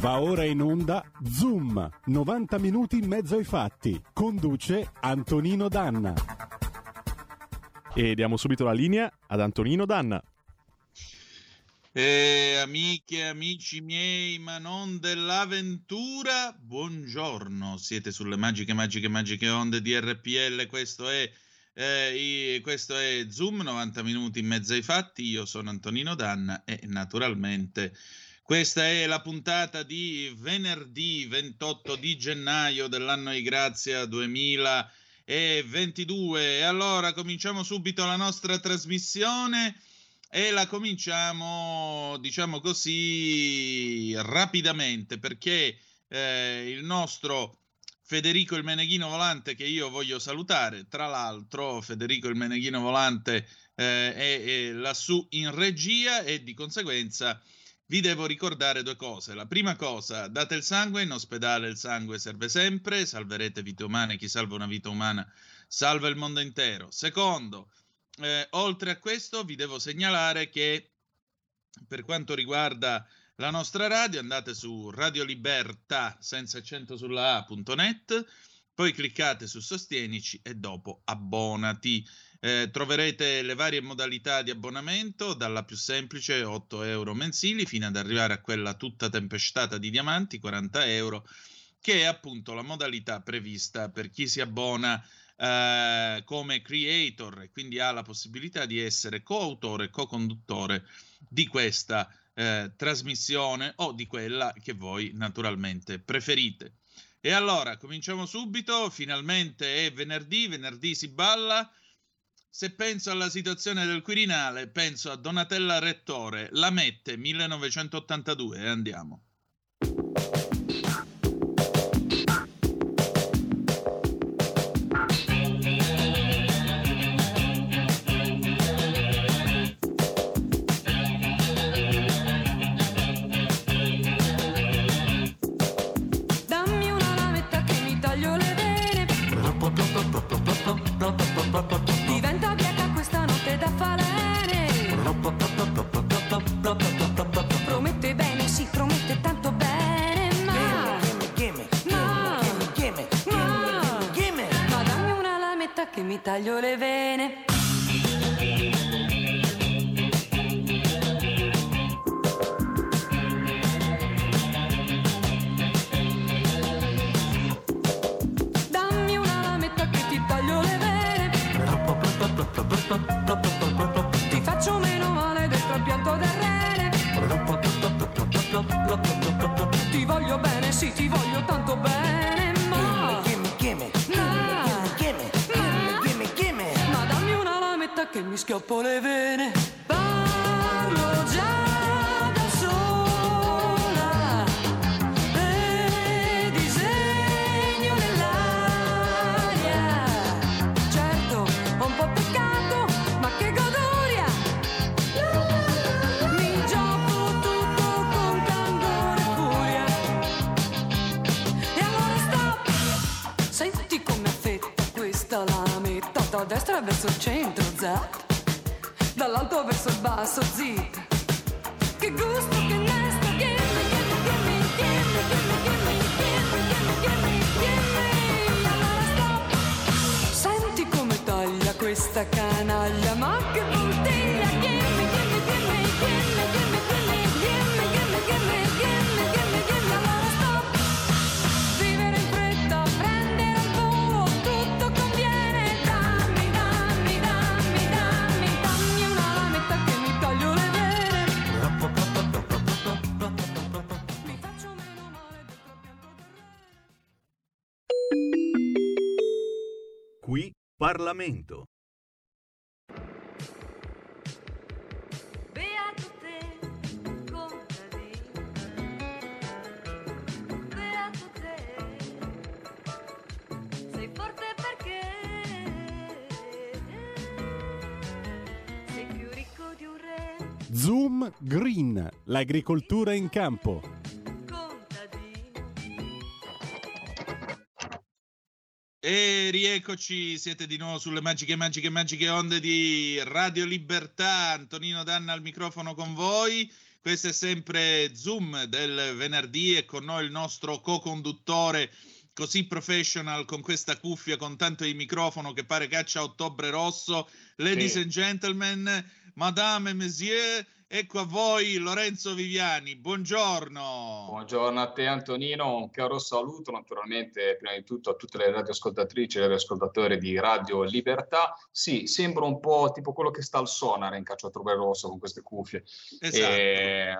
Va ora in onda Zoom, 90 minuti in mezzo ai fatti. Conduce Antonino Danna. E diamo subito la linea ad Antonino Danna. Eh, amiche e amici miei, ma non dell'avventura, buongiorno. Siete sulle magiche, magiche, magiche onde di RPL. Questo è, eh, questo è Zoom, 90 minuti in mezzo ai fatti. Io sono Antonino Danna e naturalmente questa è la puntata di venerdì 28 di gennaio dell'anno di grazia 2022. E allora cominciamo subito la nostra trasmissione e la cominciamo, diciamo così, rapidamente perché eh, il nostro Federico il Meneghino Volante che io voglio salutare, tra l'altro Federico il Meneghino Volante eh, è, è lassù in regia e di conseguenza vi devo ricordare due cose. La prima cosa, date il sangue, in ospedale il sangue serve sempre, salverete vite umane, chi salva una vita umana salva il mondo intero. Secondo, eh, oltre a questo vi devo segnalare che per quanto riguarda la nostra radio andate su Radio Libertà senza accento sulla A.net, poi cliccate su Sostienici e dopo abbonati. Eh, troverete le varie modalità di abbonamento, dalla più semplice 8 euro mensili fino ad arrivare a quella tutta tempestata di diamanti 40 euro, che è appunto la modalità prevista per chi si abbona eh, come creator e quindi ha la possibilità di essere coautore co-conduttore di questa eh, trasmissione o di quella che voi naturalmente preferite. E allora cominciamo subito, finalmente è venerdì, venerdì si balla. Se penso alla situazione del Quirinale, penso a Donatella Rettore, la mette 1982 e andiamo. Promette bene, si promette tanto bene, ma... Ma dammi una lametta che mi taglio le vene. Sì, ti voglio tanto bene, ma... Gimme, gimme, gimme, gimme, gimme, gimme, gimme. Ma dammi una lametta che mi schioppo le vene. L'agricoltura in campo. E rieccoci, siete di nuovo sulle magiche, magiche, magiche onde di Radio Libertà. Antonino Danna al microfono con voi. Questo è sempre Zoom del venerdì e con noi il nostro co-conduttore così professional con questa cuffia con tanto di microfono che pare caccia ottobre rosso. Ladies Sì. and gentlemen, madame et messieurs, ecco a voi Lorenzo Viviani. Buongiorno. Buongiorno a te Antonino, un caro saluto naturalmente prima di tutto a tutte le radioascoltatrici e radioascoltatori di Radio Libertà. Sì, sembra un po' tipo quello che sta al sonar in cacciatore rosso con queste cuffie, Esatto. eh,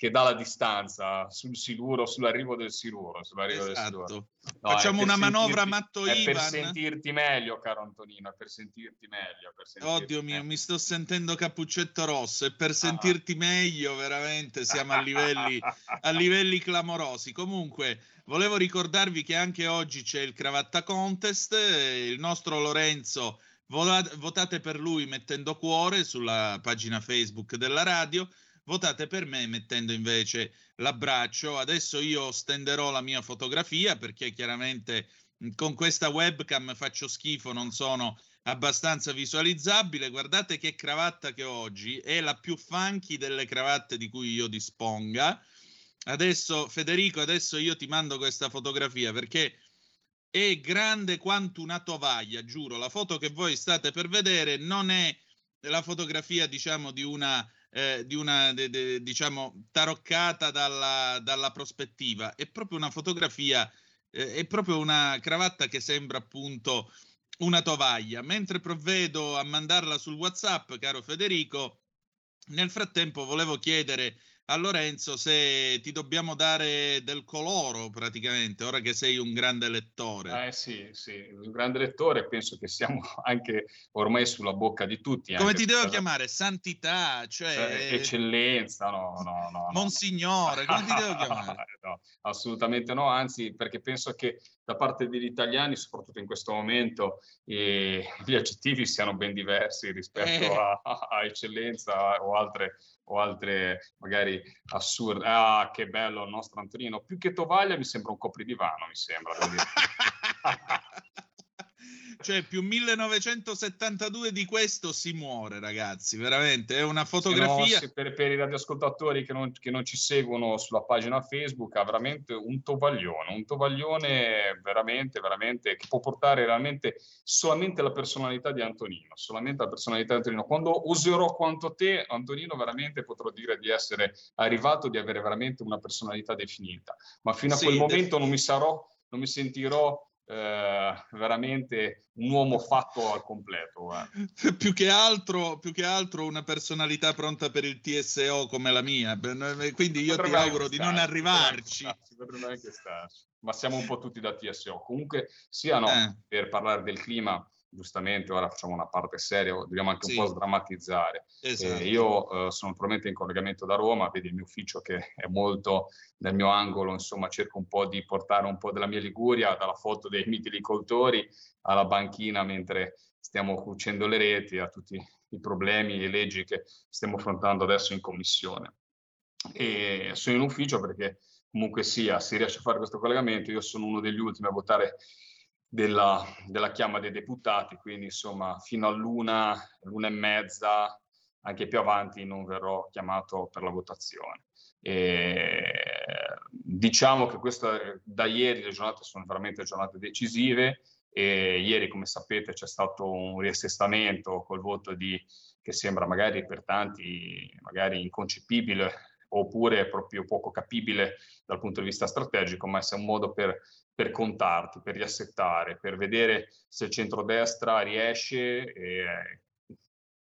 che dà la distanza sul siluro, sull'arrivo del siluro. Sull'arrivo del siluro. Esatto. No, è Facciamo una manovra matto È per Ivan. sentirti meglio, caro Antonino, è per sentirti meglio. Per sentirti Oddio mio, meglio. mi sto sentendo cappuccetto rosso e Ah. per sentirti meglio, veramente siamo a livelli, a livelli clamorosi. Comunque, volevo ricordarvi che anche oggi c'è il cravatta contest. Il nostro Lorenzo, vota- votate per lui mettendo cuore sulla pagina Facebook della radio. Votate per me mettendo invece l'abbraccio. Adesso io stenderò la mia fotografia perché chiaramente con questa webcam faccio schifo, non sono abbastanza visualizzabile. Guardate che cravatta che ho oggi, è la più funky delle cravatte di cui io disponga. Adesso, Federico, adesso io ti mando questa fotografia perché è grande quanto una tovaglia, giuro. La foto che voi state per vedere non è la fotografia, diciamo, di una, eh, di una de- de- diciamo, taroccata dalla, dalla prospettiva, è proprio una fotografia, eh, è proprio una cravatta che sembra appunto una tovaglia. Mentre provvedo a mandarla sul WhatsApp, caro Federico, nel frattempo volevo chiedere a Lorenzo se ti dobbiamo dare del coloro praticamente, ora che sei un grande lettore. Eh sì, sì, un grande lettore, penso che siamo anche ormai sulla bocca di tutti. Come ti devo chiamare? Santità, cioè cioè, eccellenza, no, no, no, no. Monsignore, come ti devo chiamare? No, assolutamente no, anzi perché penso che da parte degli italiani, soprattutto in questo momento, eh, gli aggettivi siano ben diversi rispetto Eh. a, a eccellenza o altre, o altre magari assurde. Ah, che bello il nostro Antonino. Più che tovaglia mi sembra un copridivano, mi sembra. cioè più 1972 di questo si muore ragazzi veramente è una no, fotografia se per, per i radioascoltatori che non, che non ci seguono sulla pagina Facebook ha veramente un tovaglione, un tovaglione veramente, veramente che può portare veramente solamente la personalità di Antonino, solamente la personalità di Antonino. Quando userò quanto te, Antonino, veramente potrò dire di essere arrivato, di avere veramente una personalità definita. Ma fino a Sì, quel def- momento non mi sarò, non mi sentirò eh, veramente un uomo fatto al completo. guarda. più che altro più che altro una personalità pronta per il TSO come la mia Beh, quindi io ti Potrebbe auguro di non arrivarci potrebbe anche starci. Ma siamo un po' tutti da TSO. Comunque, sia no, Eh. per parlare del clima, giustamente, ora facciamo una parte seria, dobbiamo anche Sì. un po' sdrammatizzare. Esatto. Eh, io eh, sono attualmente in collegamento da Roma, vedi il mio ufficio che è molto nel mio angolo, insomma cerco un po' di portare un po' della mia Liguria, dalla foto dei mitilicoltori alla banchina mentre stiamo cucendo le reti, a tutti i problemi e leggi che stiamo affrontando adesso in commissione. E sono in ufficio perché comunque sia, si riesce a fare questo collegamento, io sono uno degli ultimi a votare della, della chiama dei deputati, quindi insomma fino all'una, l'una e mezza, anche più avanti non verrò chiamato per la votazione. E, diciamo che questa, da ieri le giornate sono veramente giornate decisive e ieri come sapete c'è stato un riassestamento col voto di, che sembra magari per tanti magari inconcepibile oppure proprio poco capibile dal punto di vista strategico, ma è un modo per, per contarti, per riassettare, per vedere se il centrodestra riesce, eh,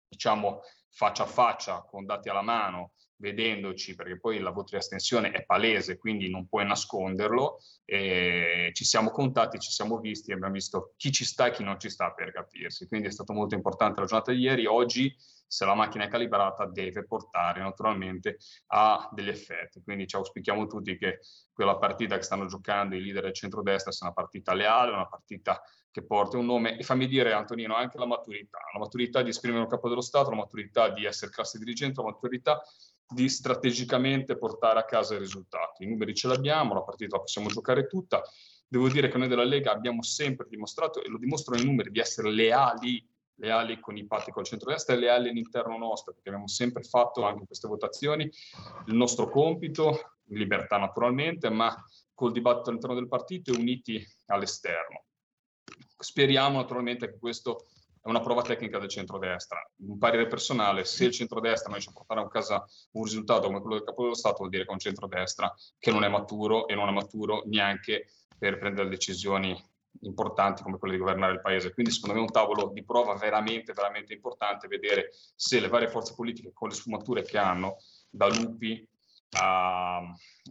diciamo, faccia a faccia, con dati alla mano, vedendoci, perché poi la voto di astensione è palese, quindi non puoi nasconderlo. E ci siamo contati, ci siamo visti, abbiamo visto chi ci sta e chi non ci sta per capirsi. Quindi è stato molto importante la giornata di ieri. Oggi, se la macchina è calibrata, deve portare naturalmente a degli effetti. Quindi ci auspichiamo tutti che quella partita che stanno giocando i leader del centrodestra sia una partita leale, una partita che porti un nome. E fammi dire, Antonino, anche la maturità, la maturità di esprimere un capo dello Stato, la maturità di essere classe dirigente, la maturità di strategicamente portare a casa i risultati. I numeri ce l'abbiamo, la partita la possiamo giocare tutta devo dire che noi della Lega abbiamo sempre dimostrato, e lo dimostrano i numeri, di essere leali leali con i patti col centro-destra e leali all'interno nostro, perché abbiamo sempre fatto anche queste votazioni il nostro compito, libertà naturalmente, ma col dibattito all'interno del partito e uniti all'esterno. Speriamo naturalmente che questo è una prova tecnica del centrodestra. Un parere personale, se il centrodestra non riesce a portare a casa un risultato come quello del capo dello Stato, vuol dire che è un centrodestra che non è maturo e non è maturo neanche per prendere decisioni importanti come quelle di governare il paese. Quindi secondo me è un tavolo di prova veramente, veramente importante vedere se le varie forze politiche con le sfumature che hanno, da Lupi a,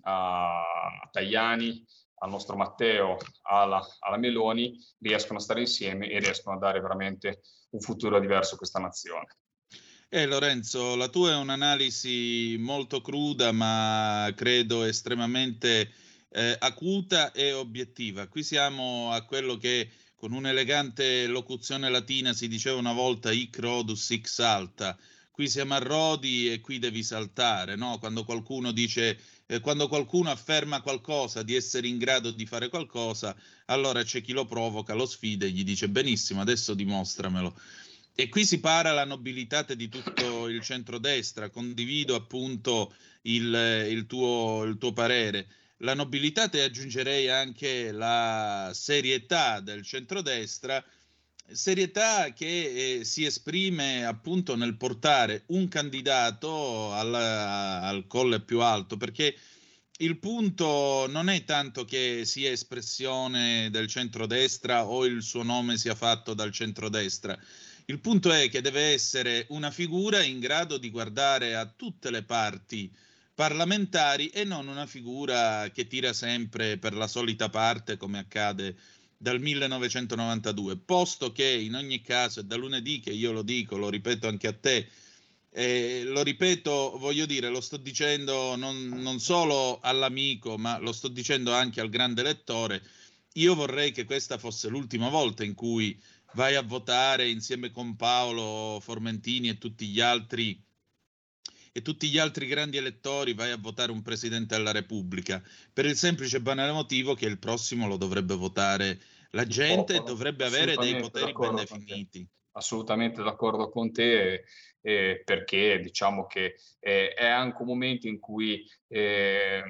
a Tajani, al nostro Matteo, alla, alla, Meloni, riescono a stare insieme e riescono a dare veramente un futuro diverso a questa nazione. Eh, Lorenzo, la tua è un'analisi molto cruda, ma credo estremamente eh, acuta e obiettiva. Qui siamo a quello che con un'elegante locuzione latina si diceva una volta hic rodus hic salta. Qui siamo a Rodi e qui devi saltare, no? Quando qualcuno dice eh, quando qualcuno afferma qualcosa di essere in grado di fare qualcosa, allora c'è chi lo provoca, lo sfida e gli dice benissimo, adesso dimostramelo. E qui si para la nobilità di tutto il centrodestra, condivido appunto il, il, tuo, il tuo parere. La nobilità e aggiungerei anche la serietà del centrodestra, serietà che eh, si esprime appunto nel portare un candidato al, al colle più alto, perché il punto non è tanto che sia espressione del centrodestra o il suo nome sia fatto dal centrodestra. Il punto è che deve essere una figura in grado di guardare a tutte le parti parlamentari e non una figura che tira sempre per la solita parte come accade dal 1992, posto che in ogni caso è da lunedì che io lo dico, lo ripeto anche a te, eh, lo ripeto, voglio dire, lo sto dicendo non, non solo all'amico, ma lo sto dicendo anche al grande lettore, io vorrei che questa fosse l'ultima volta in cui vai a votare insieme con Paolo Formentini e tutti gli altri e tutti gli altri grandi elettori vai a votare un presidente della Repubblica, per il semplice e banale motivo che il prossimo lo dovrebbe votare la gente e dovrebbe avere dei poteri ben definiti. Assolutamente d'accordo con te, eh, perché diciamo che eh, è anche un momento in cui, eh,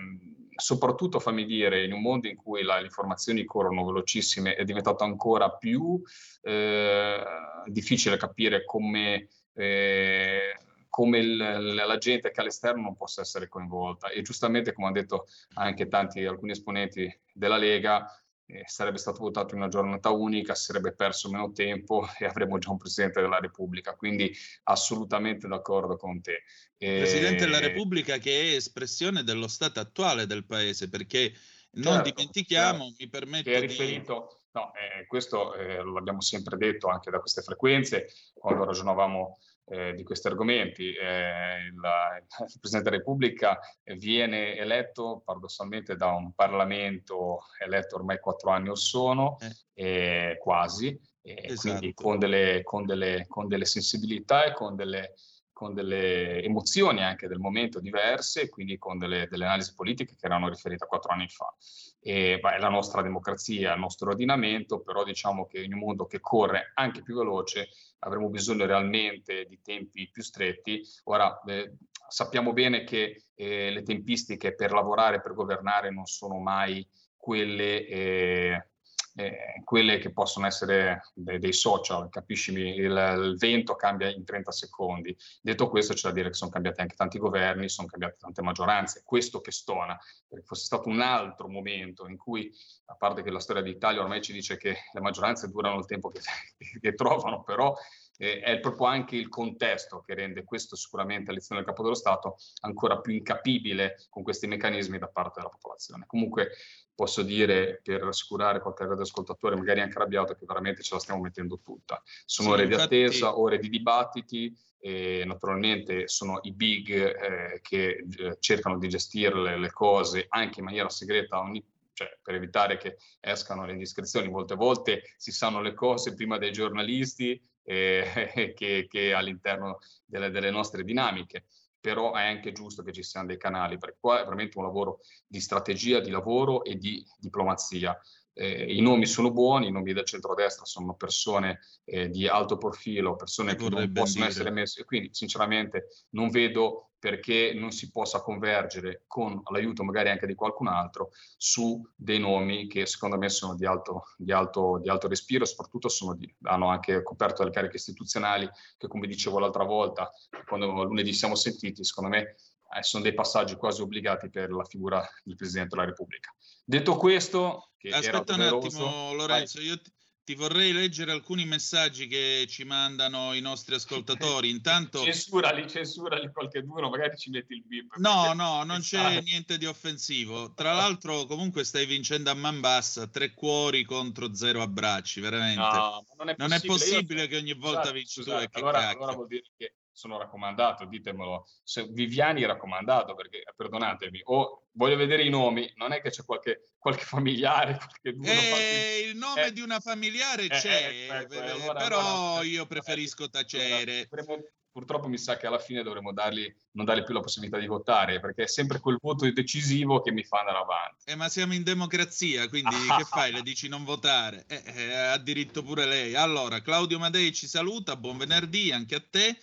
soprattutto fammi dire, in un mondo in cui la, le informazioni corrono velocissime, è diventato ancora più eh, difficile capire come eh, come il, la gente che all'esterno non possa essere coinvolta. E giustamente, come hanno detto anche tanti, alcuni esponenti della Lega, eh, sarebbe stato votato in una giornata unica, si sarebbe perso meno tempo e avremmo già un Presidente della Repubblica, quindi assolutamente d'accordo con te. E... Presidente della Repubblica che è espressione dello stato attuale del Paese, perché non certo, dimentichiamo, certo, mi permetto che è riferito, di... no, eh, questo eh, lo abbiamo sempre detto anche da queste frequenze, quando ragionavamo eh, di questi argomenti. Eh, il, il, Presidente della Repubblica viene eletto paradossalmente da un Parlamento eletto ormai quattro anni o sono, eh. quasi, esatto. quindi con delle, con, delle, con delle sensibilità e con delle con delle emozioni anche del momento diverse, quindi con delle, delle analisi politiche che erano riferite a quattro anni fa. E, beh, la nostra democrazia, il nostro ordinamento, però diciamo che in un mondo che corre anche più veloce avremo bisogno realmente di tempi più stretti. Ora, eh, sappiamo bene che eh, le tempistiche per lavorare, per governare non sono mai quelle eh, eh, quelle che possono essere dei, dei social, capisci? Il, il, vento cambia in 30 secondi. Detto questo, c'è da dire che sono cambiati anche tanti governi, sono cambiate tante maggioranze, questo che stona, perché fosse stato un altro momento in cui, a parte che la storia d'Italia ormai ci dice che le maggioranze durano il tempo che, che trovano, però eh, è proprio anche il contesto che rende questo sicuramente l'elezione del capo dello Stato ancora più incapibile con questi meccanismi da parte della popolazione. Comunque posso dire per rassicurare qualche radioascoltatore, magari anche arrabbiato, che veramente ce la stiamo mettendo tutta. Sono sì, ore infatti... di attesa, ore di dibattiti, e naturalmente sono i big eh, che eh, cercano di gestire le, le, cose anche in maniera segreta ogni, cioè, per evitare che escano le indiscrezioni. Molte volte si sanno le cose prima dei giornalisti eh, che, che, all'interno delle, delle nostre dinamiche però è anche giusto che ci siano dei canali, perché qua è veramente un lavoro di strategia, di lavoro e di diplomazia. eh, i nomi sono buoni, i nomi del centrodestra sono persone eh, di alto profilo, persone che non possono dire. essere messe, quindi sinceramente non vedo perché non si possa convergere con l'aiuto magari anche di qualcun altro su dei nomi che secondo me sono di alto, di alto, di alto respiro, soprattutto di, hanno anche coperto delle cariche istituzionali che come dicevo l'altra volta, quando lunedì siamo sentiti, secondo me eh, sono dei passaggi quasi obbligati per la figura del Presidente della Repubblica. Detto questo, che aspetta un attimo Lorenzo, vai. io ti, ti vorrei leggere alcuni messaggi che ci mandano i nostri ascoltatori. Intanto censurali, censurali qualche duro, magari ci metti il bip. No, no, non c'è niente di offensivo. Tra l'altro, comunque stai vincendo a man bassa, tre cuori contro zero abbracci, veramente. No, non è possibile, non è possibile che ogni volta scusate, vinci scusate, tu. Allora, allora vuol dire che sono raccomandato, ditemelo. Se Viviani è raccomandato, perché perdonatemi, o voglio vedere i nomi, non è che c'è qualche, qualche familiare, qualche duro, eh, qualche... il nome eh, di una familiare eh, c'è, eh, ecco, allora, però allora, io preferisco tacere. Allora, purtroppo mi sa che alla fine dovremo dargli, non dargli più la possibilità di votare, perché è sempre quel voto decisivo che mi fa andare avanti. Eh, ma siamo in democrazia, quindi che fai? Le dici non votare? Eh, eh, ha diritto pure lei. Allora, Claudio Madei ci saluta, buon venerdì anche a te.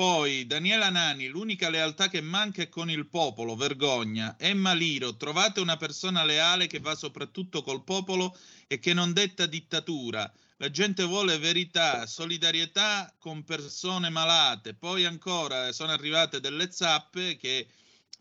Poi Daniela Nani, l'unica lealtà che manca è con il popolo, vergogna. Emma Liro, trovate una persona leale che va soprattutto col popolo e che non detta dittatura. La gente vuole verità, solidarietà con persone malate. Poi ancora sono arrivate delle zappe che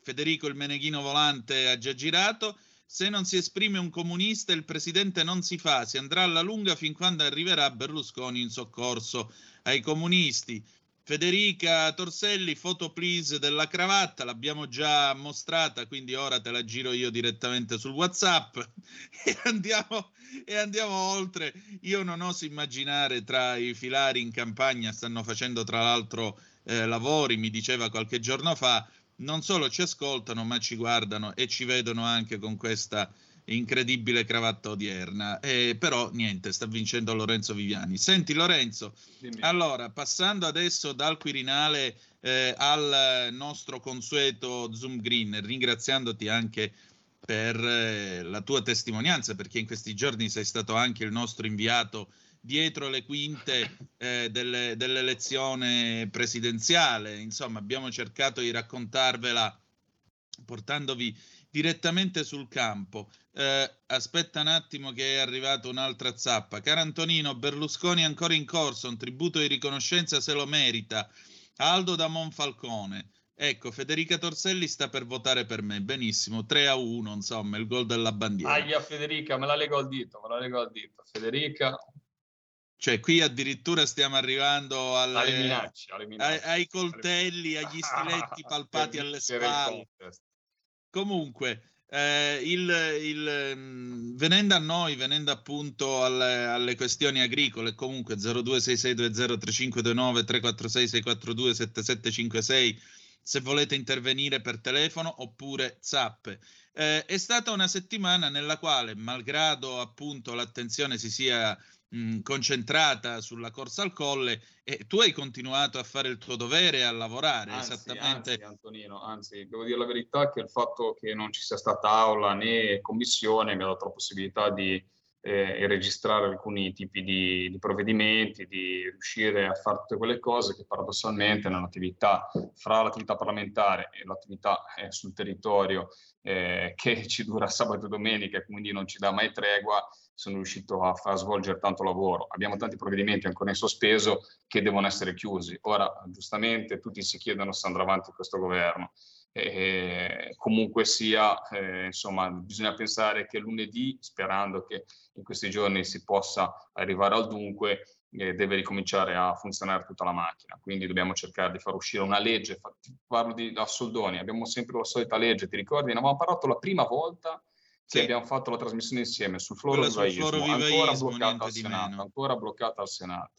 Federico il Meneghino Volante ha già girato. Se non si esprime un comunista, il presidente non si fa, si andrà alla lunga fin quando arriverà Berlusconi in soccorso ai comunisti. Federica Torselli, foto please della cravatta, l'abbiamo già mostrata, quindi ora te la giro io direttamente sul WhatsApp e andiamo, e andiamo oltre. Io non oso immaginare tra i filari in campagna, stanno facendo tra l'altro eh, lavori, mi diceva qualche giorno fa, non solo ci ascoltano, ma ci guardano e ci vedono anche con questa incredibile cravatta odierna. Eh, però niente, sta vincendo Lorenzo Viviani. Senti Lorenzo, Dimmi. allora passando adesso dal Quirinale eh, al nostro consueto Zoom Green, ringraziandoti anche per eh, la tua testimonianza, perché in questi giorni sei stato anche il nostro inviato dietro le quinte eh, delle, dell'elezione presidenziale. Insomma, abbiamo cercato di raccontarvela portandovi direttamente sul campo. Eh, aspetta un attimo che è arrivata un'altra zappa. Caro Antonino, Berlusconi ancora in corso, un tributo di riconoscenza se lo merita. Aldo da Monfalcone. Ecco, Federica Torselli sta per votare per me, benissimo, 3 a 1, insomma, il gol della bandiera. Aia Federica, me la leggo al dito, me la leggo al dito. Federica, cioè, qui addirittura stiamo arrivando alle, alle minacce, alle minacce. Ai, ai, coltelli, agli stiletti palpati alle spalle. Comunque, eh, il, il, mm, venendo a noi, venendo appunto alle, alle questioni agricole, comunque 0266203529 346 642 7756 se volete intervenire per telefono oppure zappe. Eh, è stata una settimana nella quale, malgrado appunto l'attenzione si sia mh, concentrata sulla corsa al colle e tu hai continuato a fare il tuo dovere, a lavorare anzi, esattamente. Anzi, Antonino, anzi, devo dire la verità che il fatto che non ci sia stata aula né commissione mi ha dato la possibilità di eh, registrare alcuni tipi di, di, provvedimenti, di riuscire a fare tutte quelle cose che paradossalmente nell'attività, fra l'attività parlamentare e l'attività eh, sul territorio eh, che ci dura sabato e domenica e quindi non ci dà mai tregua, sono riuscito a far svolgere tanto lavoro. Abbiamo tanti provvedimenti ancora in sospeso che devono essere chiusi. Ora, giustamente, tutti si chiedono se andrà avanti questo governo. E comunque sia, eh, insomma, bisogna pensare che lunedì, sperando che in questi giorni si possa arrivare al dunque, eh, deve ricominciare a funzionare tutta la macchina. Quindi dobbiamo cercare di far uscire una legge. Parlo di da Soldoni, abbiamo sempre la solita legge, ti ricordi? Ne avevamo parlato la prima volta che abbiamo fatto la trasmissione insieme sul florovivaismo, ancora bloccata al Senato, ancora bloccata al Senato.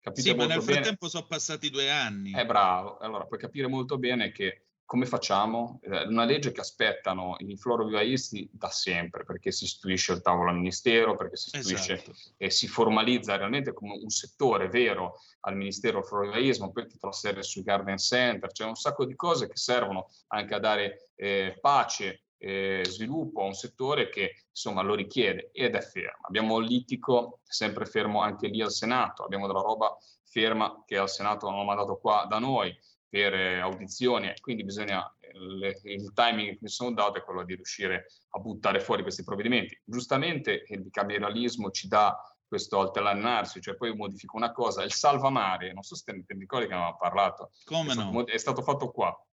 Capite sì, ma nel frattempo bene... sono passati due anni. È bravo, allora puoi capire molto bene che come facciamo? Eh, una legge che aspettano i florovivaisti da sempre, perché si istituisce il tavolo al ministero, perché si istituisce esatto. e si formalizza realmente come un settore vero al ministero del florovivaismo, poi tutta la serie sui garden center, c'è cioè un sacco di cose che servono anche a dare eh, pace eh, sviluppo a un settore che insomma lo richiede ed è fermo. Abbiamo l'Ittico sempre fermo anche lì al Senato, abbiamo della roba ferma che al Senato hanno mandato qua da noi per eh, audizioni, quindi bisogna il, il timing che mi sono dato è quello di riuscire a buttare fuori questi provvedimenti. Giustamente il bicameralismo ci dà questo alternarsi, cioè poi modifico una cosa, il salvamare, non so se te ne ricordi che avevamo parlato, Come è, no? stato, è stato fatto qua,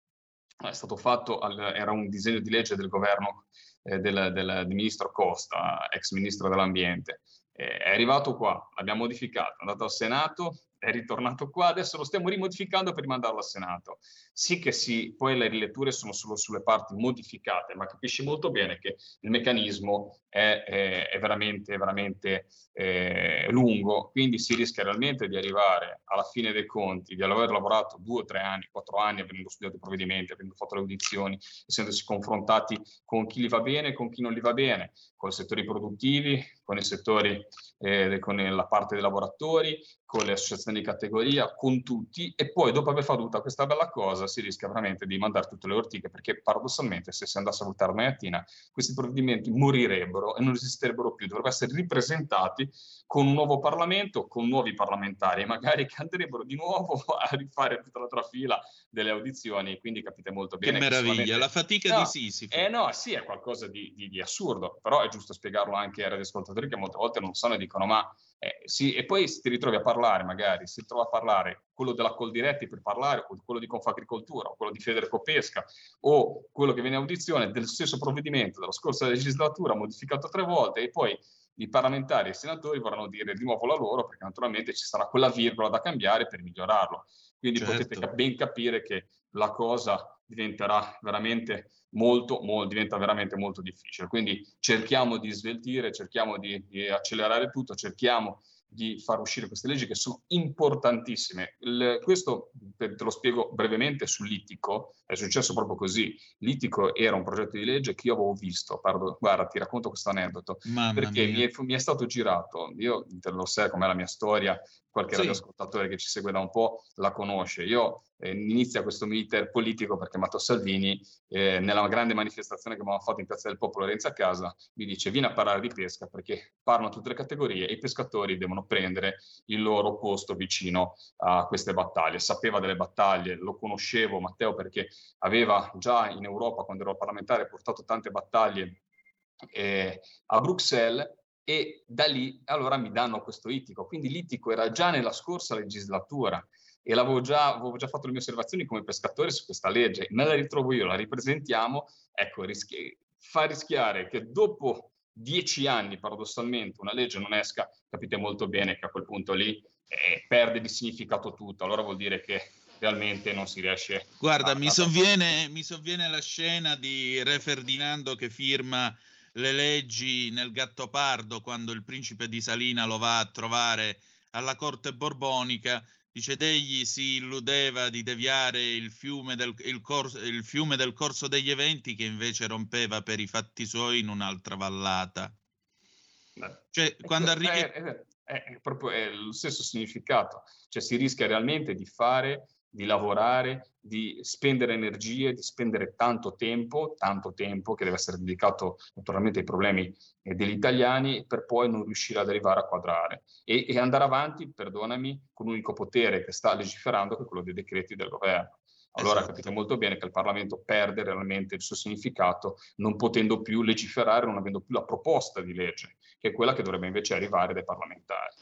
è stato fatto, al, era un disegno di legge del governo eh, del, del, del, ministro Costa, ex ministro dell'ambiente, eh, è arrivato qua, l'abbiamo modificato, è andato al Senato, è ritornato qua, adesso lo stiamo rimodificando per rimandarlo al Senato. Sì che sì, poi le riletture sono solo sulle parti modificate, ma capisci molto bene che il meccanismo è, è, è veramente, veramente eh, lungo, quindi si rischia realmente di arrivare alla fine dei conti, di aver lavorato due, tre anni, quattro anni, avendo studiato i provvedimenti, avendo fatto le audizioni, essendosi confrontati con chi gli va bene e con chi non gli va bene, con i settori produttivi, con i settori, eh, con la parte dei lavoratori, con le associazioni di categoria, con tutti, e poi dopo aver fatto tutta questa bella cosa si rischia veramente di mandare tutte le ortiche, perché paradossalmente se si andasse a votare mattina questi provvedimenti morirebbero e non esisterebbero più, dovrebbero essere ripresentati con un nuovo Parlamento, con nuovi parlamentari, magari che andrebbero di nuovo a rifare tutta la trafila delle audizioni, quindi capite molto bene. Che meraviglia, solamente... la fatica no, di Sisifo. Eh no, sì, è qualcosa di, di, di assurdo, però è giusto spiegarlo anche ai radioascoltatori che molte volte non sanno e dicono ma eh, sì, e poi ti ritrovi a parlare magari, si trova a parlare quello della Coldiretti per parlare, o quello di Confagricoltura, o quello di Federico Pesca, o quello che viene in audizione del stesso provvedimento della scorsa legislatura modificato tre volte e poi i parlamentari e i senatori vorranno dire di nuovo la loro perché naturalmente ci sarà quella virgola da cambiare per migliorarlo. Quindi certo. potete ben capire che la cosa diventerà veramente molto, molto, diventa veramente molto difficile. Quindi cerchiamo di sveltire, cerchiamo di, di accelerare tutto, cerchiamo di far uscire queste leggi che sono importantissime. Il, questo te lo spiego brevemente sull'Ittico, è successo proprio così. L'Ittico era un progetto di legge che io avevo visto, parlo, guarda ti racconto questo aneddoto, Mamma perché mi è, mi è, stato girato, io te lo sai com'è la mia storia, qualche sì. radioascoltatore che ci segue da un po' la conosce. Io eh, inizia questo meeter politico perché Matteo Salvini, eh, nella grande manifestazione che abbiamo fatto in Piazza del Popolo Renzi a casa, mi dice vieni a parlare di pesca perché parlano tutte le categorie e i pescatori devono prendere il loro posto vicino a queste battaglie. Sapeva delle battaglie, lo conoscevo Matteo perché aveva già in Europa, quando ero parlamentare, portato tante battaglie eh, a Bruxelles e da lì allora mi danno questo ittico. Quindi l'ittico era già nella scorsa legislatura e l'avevo già, avevo già fatto le mie osservazioni come pescatore su questa legge, me la ritrovo io, la ripresentiamo, ecco, rischi- fa rischiare che dopo dieci anni, paradossalmente, una legge non esca, capite molto bene che a quel punto lì eh, perde di significato tutto, allora vuol dire che realmente non si riesce Guarda, a... mi, sovviene, mi sovviene la scena di Re Ferdinando che firma le leggi nel Gattopardo quando il principe di Salina lo va a trovare alla corte borbonica. Dice, egli si illudeva di deviare il fiume, del, il, corso, il fiume del corso degli eventi che invece rompeva per i fatti suoi in un'altra vallata. Cioè, quando arrivi... È, è, è, proprio è lo stesso significato, cioè si rischia realmente di fare di lavorare, di spendere energie, di spendere tanto tempo, tanto tempo che deve essere dedicato naturalmente ai problemi eh, degli italiani per poi non riuscire ad arrivare a quadrare e, e andare avanti, perdonami, con un unico potere che sta legiferando, che è quello dei decreti del governo. Allora esatto. capite molto bene che il Parlamento perde realmente il suo significato non potendo più legiferare, non avendo più la proposta di legge, che è quella che dovrebbe invece arrivare dai parlamentari.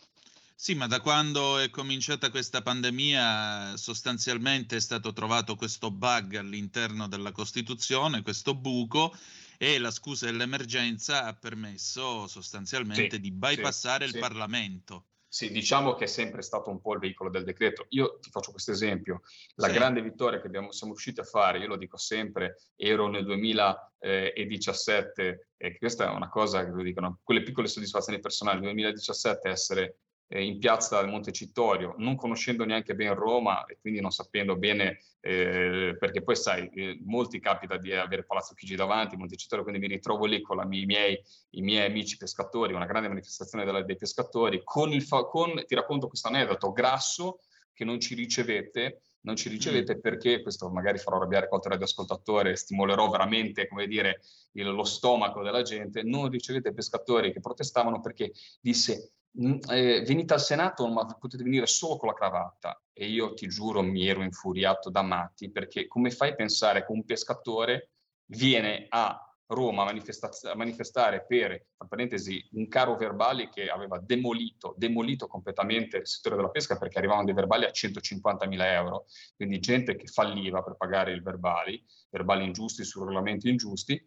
Sì, ma da quando è cominciata questa pandemia sostanzialmente è stato trovato questo bug all'interno della Costituzione, questo buco, e la scusa dell'emergenza ha permesso sostanzialmente sì, di bypassare sì, il sì. Parlamento. Sì, diciamo che è sempre stato un po' il veicolo del decreto. Io ti faccio questo esempio. La grande vittoria che abbiamo, siamo riusciti a fare, io lo dico sempre, ero nel 2017, e questa è una cosa che lo dicono, quelle piccole soddisfazioni personali, nel 2017 essere eh, in piazza Montecitorio, non conoscendo neanche bene Roma e quindi non sapendo bene, eh, perché poi sai, eh, molti capita di avere Palazzo Chigi davanti, Montecitorio, quindi mi ritrovo lì con i, miei, i miei amici pescatori, una grande manifestazione della, dei pescatori, con, il con, ti racconto questo aneddoto, Grasso che non ci ricevette non ci ricevete perché, questo magari farò arrabbiare qualche radioascoltatore, stimolerò veramente, come dire, il, lo stomaco della gente, non ricevete pescatori che protestavano perché disse mm, eh, venite al Senato ma potete venire solo con la cravatta. E io ti giuro mi ero infuriato da matti perché come fai a pensare che un pescatore viene a Roma a, manifestare per, tra parentesi, un caro verbali che aveva demolito, demolito completamente il settore della pesca perché arrivavano dei verbali a 150.000 euro, quindi gente che falliva per pagare i verbali, verbali ingiusti su regolamenti ingiusti,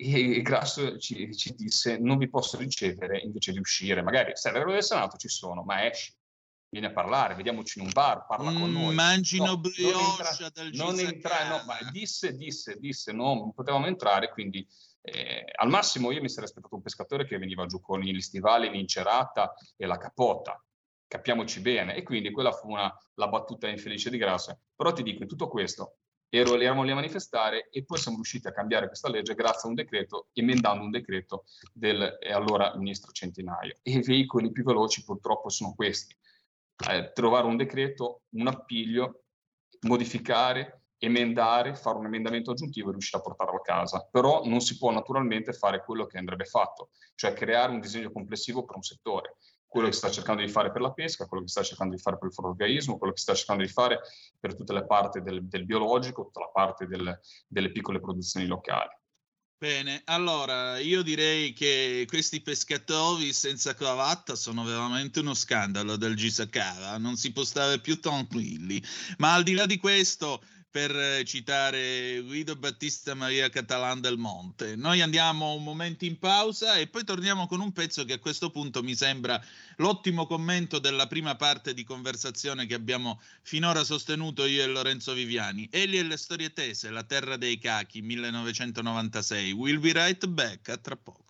e Grasso ci, ci, disse non vi posso ricevere invece di uscire, magari se al del Senato ci sono, ma esci, vieni a parlare, vediamoci in un bar, parla con noi. Mangino no, brioche del non entra, no, ma disse, disse, disse, no, non potevamo entrare, quindi eh, al massimo io mi sarei aspettato un pescatore che veniva giù con gli stivali, l'incerata e la capota, capiamoci bene, e quindi quella fu una, la battuta infelice di Grasso. Però ti dico, in tutto questo, ero, lì a manifestare e poi siamo riusciti a cambiare questa legge grazie a un decreto, emendando un decreto del allora ministro Centinaio. E i veicoli più veloci purtroppo sono questi eh, trovare un decreto, un appiglio, modificare, emendare, fare un emendamento aggiuntivo e riuscire a portarlo a casa. Però non si può naturalmente fare quello che andrebbe fatto, cioè creare un disegno complessivo per un settore. Quello che sta cercando di fare per la pesca, quello che sta cercando di fare per il florogaismo, quello che sta cercando di fare per tutte le parti del, del biologico, tutta la parte del, delle piccole produzioni locali. Bene, allora io direi che questi pescatori senza cravatta sono veramente uno scandalo del Gisakara, non si può stare più tranquilli. Ma al di là di questo, per eh, citare Guido Battista Maria Catalan del Monte. Noi andiamo un momento in pausa e poi torniamo con un pezzo che a questo punto mi sembra l'ottimo commento della prima parte di conversazione che abbiamo finora sostenuto io e Lorenzo Viviani. Egli e le storie tese, La terra dei cachi, 1996. We'll be right back, a tra poco.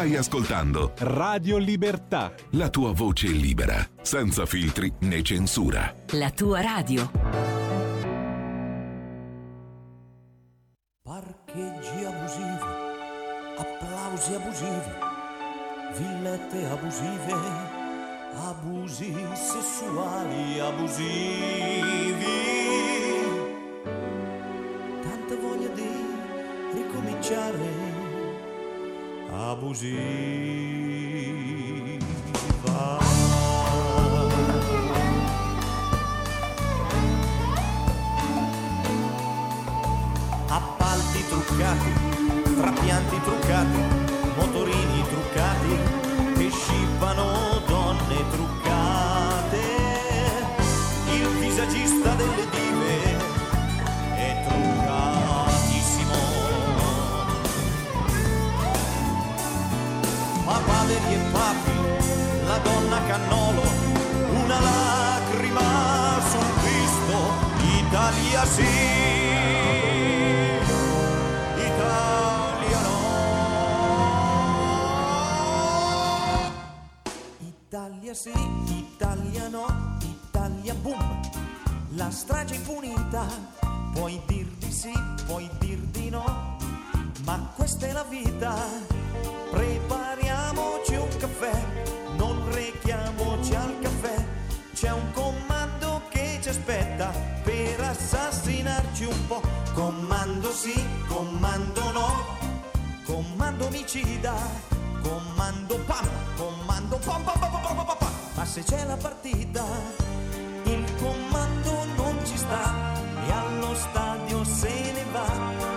Stai ascoltando Radio Libertà. La tua voce libera, senza filtri né censura. La tua radio. Parcheggi abusivi, applausi abusivi, villette abusive, abusi sessuali abusivi. Abusiva. Appalti truccati, trapianti truccati, Italia sì. Italia no. Italia sì, Italia no, Italia boom. La strage impunita, puoi dir di sì, puoi dir di no, ma questa è la vita. Prepariamoci un caffè, non rechiamoci al caffè. C'è un ci aspetta per assassinarci un po'. Comando sì, comando no, comando omicida, comando pam, comando pam pam pam pam pam pam pam. Ma se c'è la partita, il comando non ci sta e allo stadio se ne va,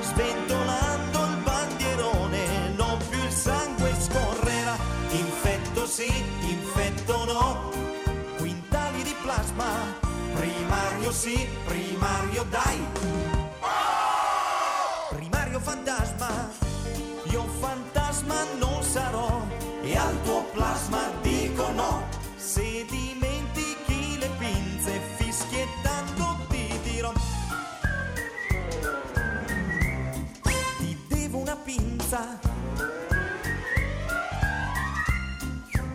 sventolando il bandierone, non più il sangue scorrerà. Infetto sì, infetto no, quintali di plasma, primario sì, primario dai. Primario fantasma, io fantasma non sarò e al tuo plasma dico no. Se dimentichi le pinze fischiettando ti dirò. Ti devo una pinza.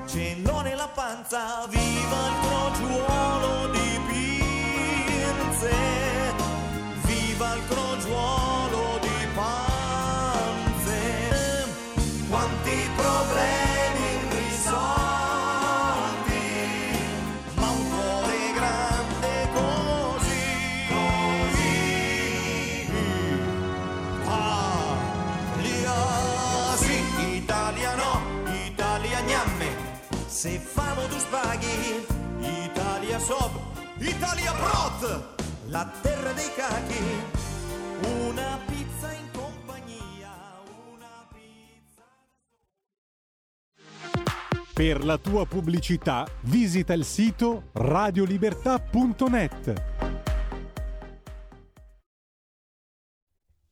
Ce l'ho nella panza, viva il crogiuolo di pinze. Viva il crogiuolo di panze. Quanti problemi irrisolti, ma un cuore grande così. Italia, sì, Italia no, Italia gnamme. Se famo tu spaghi, Italia sob, Italia brot, la terra dei cachi, una pizza in compagnia. Per la tua pubblicità visita il sito radiolibertà.net.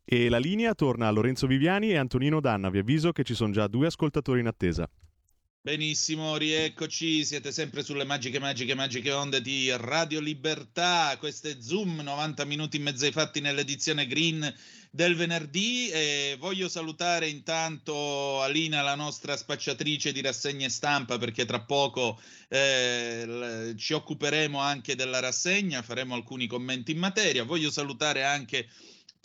E la linea torna a Lorenzo Viviani e Antonino Danna. Vi avviso che ci sono già due ascoltatori in attesa. Benissimo, rieccoci, siete sempre sulle magiche, magiche, magiche onde di Radio Libertà, questo è Zoom, 90 minuti in mezzo ai fatti nell'edizione green del venerdì e voglio salutare intanto Alina, la nostra spacciatrice di rassegne stampa, perché tra poco eh, ci occuperemo anche della rassegna, faremo alcuni commenti in materia, voglio salutare anche...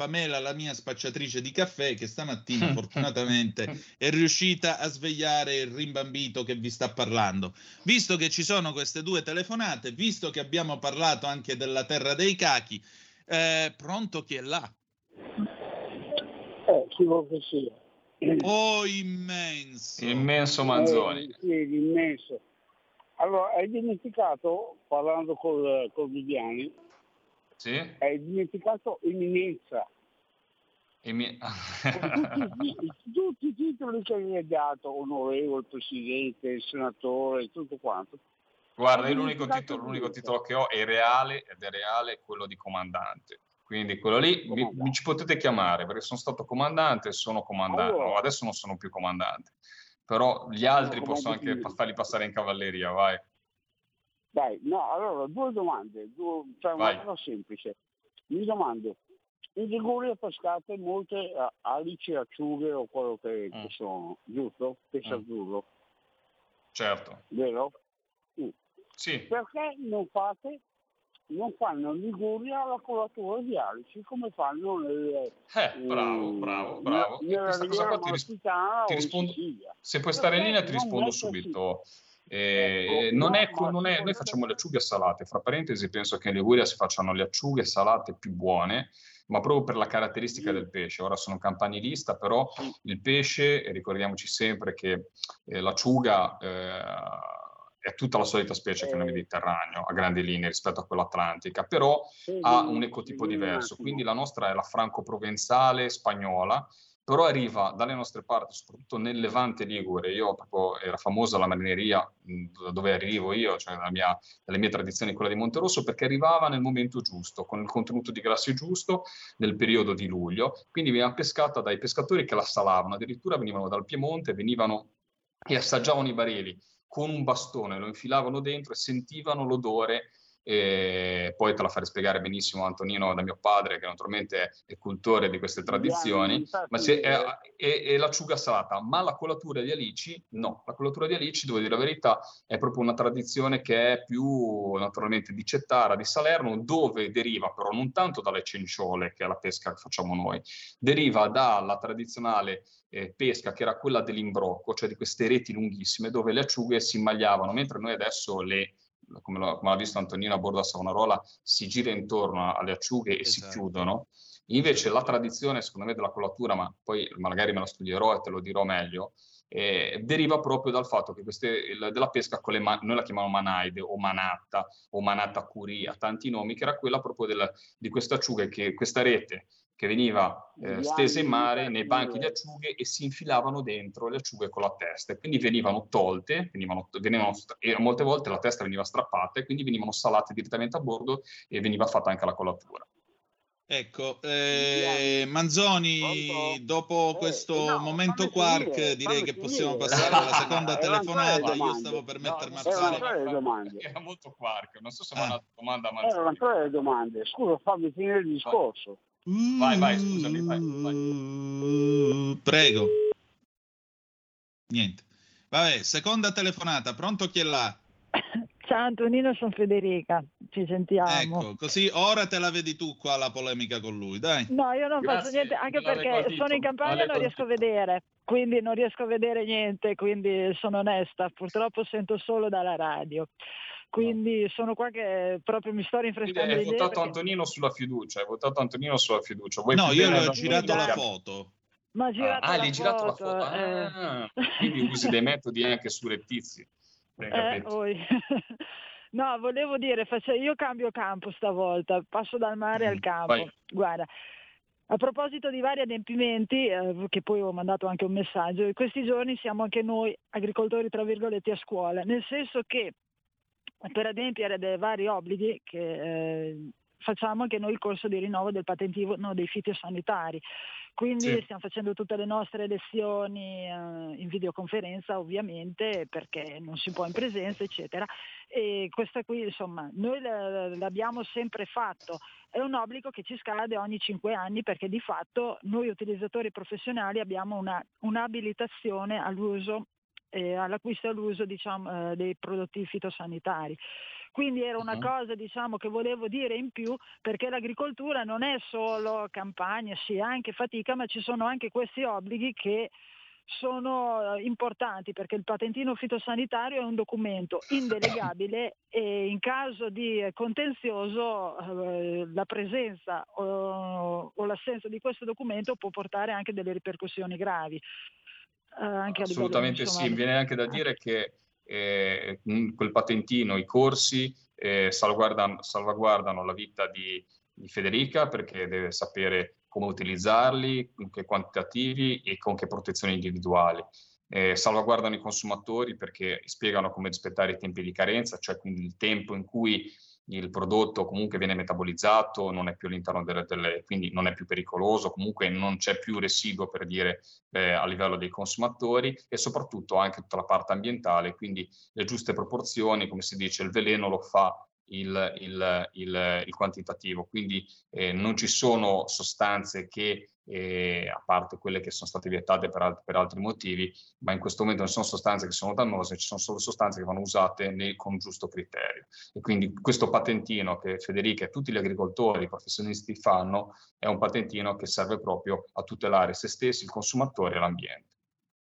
Pamela, la mia spacciatrice di caffè, che stamattina fortunatamente è riuscita a svegliare il rimbambito che vi sta parlando. Visto che ci sono queste due telefonate, visto che abbiamo parlato anche della terra dei cachi, eh, pronto chi è là? Eh, chi vuole che sia. Oh, immenso! Immenso Manzoni. Eh, sì, immenso. Allora, hai dimenticato, parlando col, col Viviani, Sì? hai dimenticato eminenza. E mi- tutti, i- titoli che gli hai dato, onorevole, presidente, senatore, tutto quanto. Guarda, io l'unico titolo, l'unico titolo che ho è reale ed è reale quello di comandante. Quindi quello lì mi, mi ci potete chiamare perché sono stato comandante e sono comandante. Allora. No, adesso non sono più comandante. Però gli altri posso anche farli passare in cavalleria, vai. Dai, no, allora, due domande, due, cioè una Vai. cosa semplice. Mi domando, in Liguria pescate molte alici, acciughe o quello che, Mm. che sono, giusto? Pesce azzurro, Certo. vero? Mm. Sì. Perché non fate, non fanno in Liguria la colatura di alici come fanno nelle, Eh, bravo, bravo, bravo. E nella questa cosa Riviera qua ti, ris- ti rispondo. Se puoi stare in linea ti rispondo subito. Eh, Ecco, non no, è, non è- noi facciamo le acciughe salate, fra parentesi penso che in Liguria si facciano le acciughe salate più buone, ma proprio per la caratteristica del pesce. Ora sono campanilista, però il pesce, ricordiamoci sempre che eh, l'acciuga eh, è tutta la solita specie che è nel Mediterraneo, a grandi linee rispetto a quella atlantica, però ha un ecotipo diverso, quindi la nostra è la franco-provenzale spagnola, però arriva dalle nostre parti, soprattutto nel Levante Ligure, io proprio era famosa la marineria mh, da dove arrivo io, cioè mia, la mia tradizione è quella di Monterosso, perché arrivava nel momento giusto, con il contenuto di grassi giusto, nel periodo di luglio, quindi veniva pescata dai pescatori che la salavano, addirittura venivano dal Piemonte, venivano e assaggiavano i barili con un bastone, lo infilavano dentro e sentivano l'odore e poi te la farei spiegare benissimo Antonino da mio padre che naturalmente è cultore di queste tradizioni ma se, è, eh, è- è l'acciuga salata. Ma la colatura di alici no. La colatura di alici devo dire la verità è proprio una tradizione che è più naturalmente di Cettara di Salerno dove deriva però non tanto dalle cenciole che è la pesca che facciamo noi. Deriva dalla tradizionale eh, pesca che era quella dell'imbrocco cioè di queste reti lunghissime dove le acciughe si immagliavano mentre noi adesso le come, lo- come l'ha visto Antonino a bordo a Savonarola, si gira intorno alle acciughe e si Esatto. chiudono. Invece la tradizione, secondo me, della collatura, ma poi magari me la studierò e te lo dirò meglio, eh, deriva proprio dal fatto che queste, il, della pesca con le man- noi la chiamiamo manaide o manatta o manatta curi, ha tanti nomi, che era quella proprio della, di queste acciughe, che, questa rete che veniva eh, stesa in mare nei banchi di acciughe e si infilavano dentro le acciughe con la testa, e quindi venivano tolte, venivano, venivano, e molte volte la testa veniva strappata e quindi venivano salate direttamente a bordo e veniva fatta anche la collatura. Ecco, eh, Manzoni, dopo questo no, momento quark, finire, direi che possiamo finire. passare alla seconda telefonata. Io stavo per mettermi a fare. Era molto quark, non so se Ah. ma una domanda a Erano Manzoni. tre le domande. Scusa, fammi finire il discorso. Vai, vai, scusami, vai, vai. Prego. Niente. Vabbè, seconda telefonata, pronto chi è là? Ciao Antonino, sono Federica, ci sentiamo. Ecco, così ora te la vedi tu qua la polemica con lui, dai. No, io non faccio Grazie, niente, anche perché sono in campagna e non riesco a vedere, quindi non riesco a vedere niente, quindi sono onesta, purtroppo sento solo dalla radio. Quindi sono qua che proprio mi sto Quindi rinfrescando hai votato perché- Antonino sulla fiducia, hai votato Antonino sulla fiducia. Vuoi No, io le ho girato la Ah, foto. Ma ha girato Ah, la gli hai girato la foto, eh. Ah, quindi usi dei metodi anche surrettizi. Eh. No, volevo dire, io cambio campo stavolta, passo dal mare al campo. Mm, vai. Guarda, a proposito di vari adempimenti, eh, che poi ho mandato anche un messaggio, in questi giorni siamo anche noi agricoltori, tra virgolette, a scuola, nel senso che per adempiere dei vari obblighi che eh, facciamo anche noi il corso di rinnovo del patentivo no, dei fitosanitari. Quindi Sì. stiamo facendo tutte le nostre lezioni eh, in videoconferenza ovviamente perché non si può in presenza eccetera e questa qui insomma noi l'abbiamo sempre fatto, è un obbligo che ci scade ogni cinque anni perché di fatto noi utilizzatori professionali abbiamo una, un'abilitazione all'uso eh, all'acquisto e all'uso diciamo, eh, dei prodotti fitosanitari. Quindi era una Mhm. cosa diciamo, che volevo dire in più perché l'agricoltura non è solo campagna, sì, anche fatica, ma ci sono anche questi obblighi che sono eh, importanti perché il patentino fitosanitario è un documento indelegabile e in caso di contenzioso eh, la presenza o, o l'assenza di questo documento può portare anche delle ripercussioni gravi. Eh, anche Assolutamente sì, mi viene anche da dire che eh, quel patentino, i corsi eh, salvaguardano, salvaguardano la vita di, di Federica perché deve sapere come utilizzarli, con che quantitativi e con che protezioni individuali. Eh, salvaguardano i consumatori perché spiegano come rispettare i tempi di carenza, cioè quindi il tempo in cui il prodotto comunque viene metabolizzato, non è più all'interno delle, delle quindi non è più pericoloso, comunque non c'è più residuo per dire eh, a livello dei consumatori e soprattutto anche tutta la parte ambientale, quindi le giuste proporzioni, come si dice, il veleno lo fa il, il, il, il quantitativo, quindi eh, non ci sono sostanze che, eh, a parte quelle che sono state vietate per, alt- per altri motivi, ma in questo momento non sono sostanze che sono dannose, ci sono solo sostanze che vanno usate nei- con giusto criterio. E quindi questo patentino che Federica e tutti gli agricoltori, i professionisti fanno, è un patentino che serve proprio a tutelare se stessi, il consumatore e l'ambiente.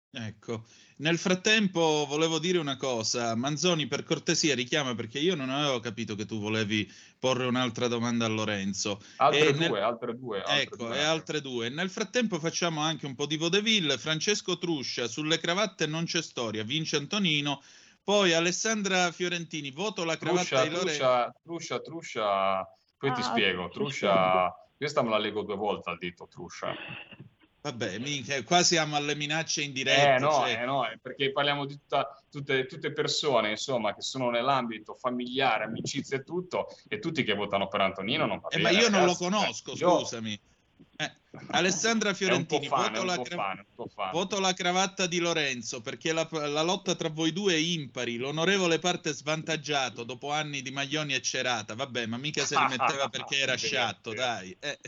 Ecco, nel frattempo volevo dire una cosa, Manzoni per cortesia richiama perché io non avevo capito che tu volevi porre un'altra domanda a Lorenzo. Altre E due, nel- altre due. altre Ecco, due. e altre due. Nel frattempo facciamo anche un po' di vodeville. Francesco Truscia, sulle cravatte non c'è storia, vince Antonino. Poi Alessandra Fiorentini, voto la cravatta Truscia, di Lorenzo. truscia, truscia, truscia, poi ti Ah, spiego, ci truscia, questa me la leggo due volte al dito, truscia. Vabbè, minchia, qua siamo alle minacce indirette. Eh no, cioè- eh no, eh, perché parliamo di tutta- tutte, tutte persone, insomma, che sono nell'ambito familiare, amicizia e tutto, e tutti che votano per Antonino non va Eh, bene, ma io non lo ragazzi. conosco, scusami. Eh, Alessandra Fiorentini, fan, voto la, cra- fan. voto la cravatta di Lorenzo perché la, la lotta tra voi due è impari. L'onorevole parte svantaggiato dopo anni di Maglioni e Cerata. Vabbè, ma mica se li metteva perché era sciatto, dai. Eh.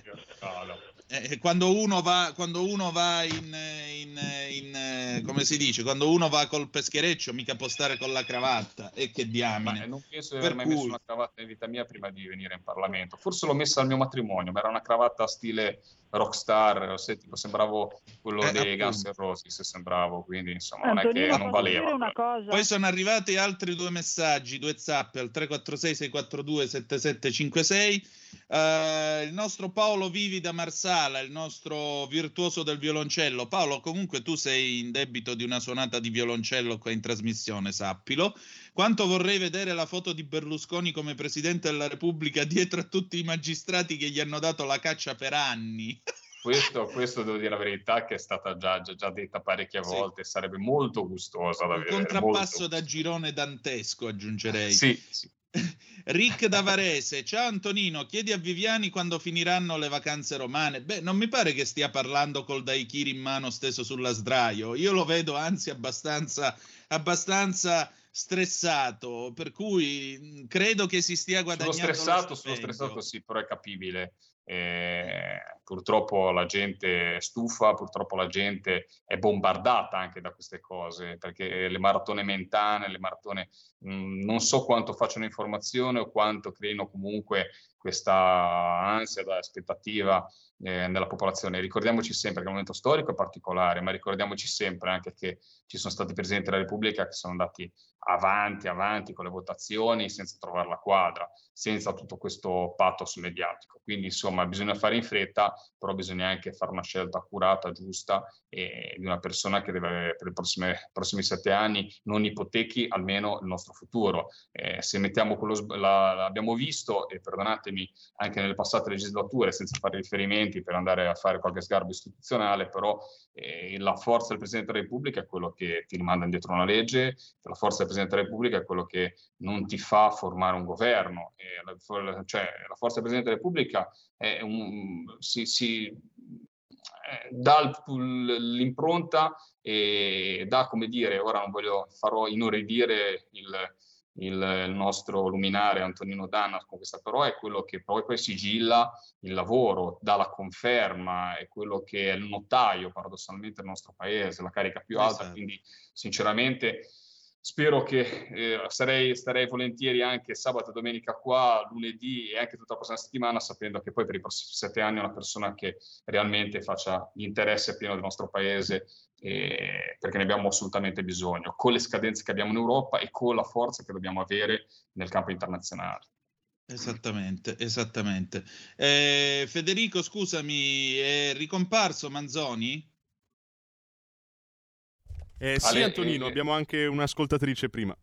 No, no. Eh, quando uno va, quando uno va in, in, in, eh, come si dice, quando uno va col peschereccio, mica può stare con la cravatta. E che diamine. Ma non penso di aver mai messo una cravatta in vita mia prima di venire in Parlamento. Forse l'ho messa al mio matrimonio, ma era una cravatta stile rockstar, se, tipo, sembravo quello Eh, dei appunto. Guns N' Roses, se sembravo, quindi insomma non è che non valeva. una cosa? Poi sono arrivati altri due messaggi, due zap al 346 642 7756. Eh, il nostro Paolo Vivi da Marsala, il nostro virtuoso del violoncello. Paolo, comunque tu sei in debito di una suonata di violoncello qua in trasmissione, sappilo. Quanto vorrei vedere la foto di Berlusconi come presidente della Repubblica dietro a tutti i magistrati che gli hanno dato la caccia per anni. Questo, questo devo dire la verità che è stata già, già- già detta parecchie Sì. volte, sarebbe molto gustosa da Un vedere. contrappasso molto. da girone dantesco, aggiungerei. Sì, sì. Rick da Varese, ciao Antonino, chiedi a Viviani quando finiranno le vacanze romane. Beh, non mi pare che stia parlando col daiquiri in mano steso sulla sdraio. Io lo vedo anzi abbastanza, abbastanza stressato, per cui credo che si stia guadagnando stressato, lo sullo stipendio. stressato sì, però è capibile. Eh, purtroppo la gente è stufa, purtroppo la gente è bombardata anche da queste cose, perché le maratone mentane, le maratone, mh, non so quanto facciano informazione o quanto creino comunque questa ansia da aspettativa eh, nella popolazione. Ricordiamoci sempre che il momento storico è particolare, ma ricordiamoci sempre anche che ci sono stati presidenti della Repubblica che sono andati avanti, avanti con le votazioni senza trovare la quadra, senza tutto questo pathos mediatico. Quindi insomma bisogna fare in fretta, però bisogna anche fare una scelta accurata, giusta e di una persona che deve per i prossimi, sette anni non ipotechi almeno il nostro futuro. Eh, se mettiamo quello, l'abbiamo visto e perdonatemi anche nelle passate legislature senza fare riferimenti per andare a fare qualche sgarbo istituzionale, però eh, la forza del Presidente della Repubblica è quello che ti rimanda indietro una legge, la forza del Presidente della Repubblica è quello che non ti fa formare un governo. La, cioè, la forza del Presidente della Repubblica è un, si, si, eh, dà l'impronta e dà, come dire, ora non voglio, farò inorridire il, il, il nostro luminare Antonino Danna con questa, però è quello che poi, poi sigilla il lavoro, dà la conferma, è quello che è il notaio paradossalmente del nostro paese, la carica più alta, Esatto. quindi sinceramente spero che eh, sarei, starei volentieri anche sabato e domenica qua, lunedì e anche tutta la prossima settimana, sapendo che poi per i prossimi sette anni è una persona che realmente faccia l'interesse pieno del nostro paese, eh, perché ne abbiamo assolutamente bisogno, con le scadenze che abbiamo in Europa e con la forza che dobbiamo avere nel campo internazionale. Esattamente, esattamente. Eh, Federico, scusami, è ricomparso Manzoni? Eh, sì, Ale- Antonino, eh, abbiamo anche un'ascoltatrice prima.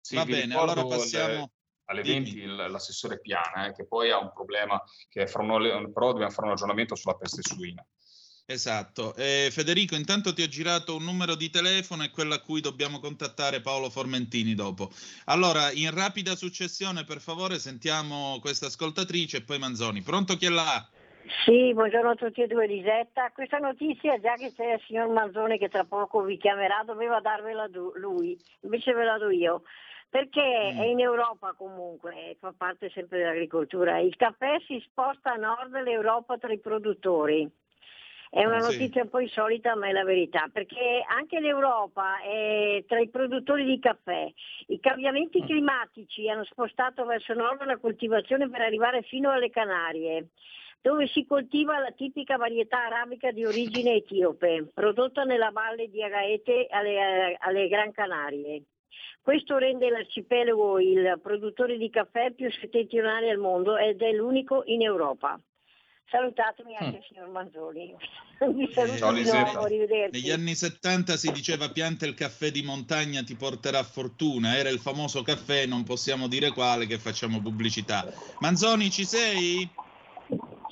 Sì, Va bene, allora passiamo- alle dimmi. 20 il- l'assessore Piana, eh, che poi ha un problema che fra un- però dobbiamo fare un ragionamento sulla peste suina. Esatto. Eh, Federico, intanto ti ho girato un numero di telefono e quello a cui dobbiamo contattare Paolo Formentini dopo. Allora, in rapida successione, per favore, sentiamo questa ascoltatrice e poi Manzoni. Pronto chi è là? Sì, buongiorno a tutti e due, Lisetta. Questa notizia, già che c'è il signor Manzoni che tra poco vi chiamerà, doveva darvela lui, invece ve la do io. Perché Mm. è in Europa comunque, fa parte sempre dell'agricoltura. Il caffè si sposta a nord dell'Europa tra i produttori. È una Sì. notizia un po' insolita, ma è la verità, perché anche l'Europa è tra i produttori di caffè. I cambiamenti climatici hanno spostato verso nord la coltivazione per arrivare fino alle Canarie, dove si coltiva la tipica varietà arabica di origine etiope, prodotta nella valle di Agaete alle, alle Gran Canarie. Questo rende l'arcipelago il produttore di caffè più settentrionale al mondo ed è l'unico in Europa. Salutatemi anche il signor Manzoni. Vi saluto Ciao, di Lisetta. nuovo, arrivederci. Negli anni 70 si diceva pianta il caffè di montagna ti porterà fortuna, era il famoso caffè, non possiamo dire quale, che facciamo pubblicità. Manzoni, ci sei?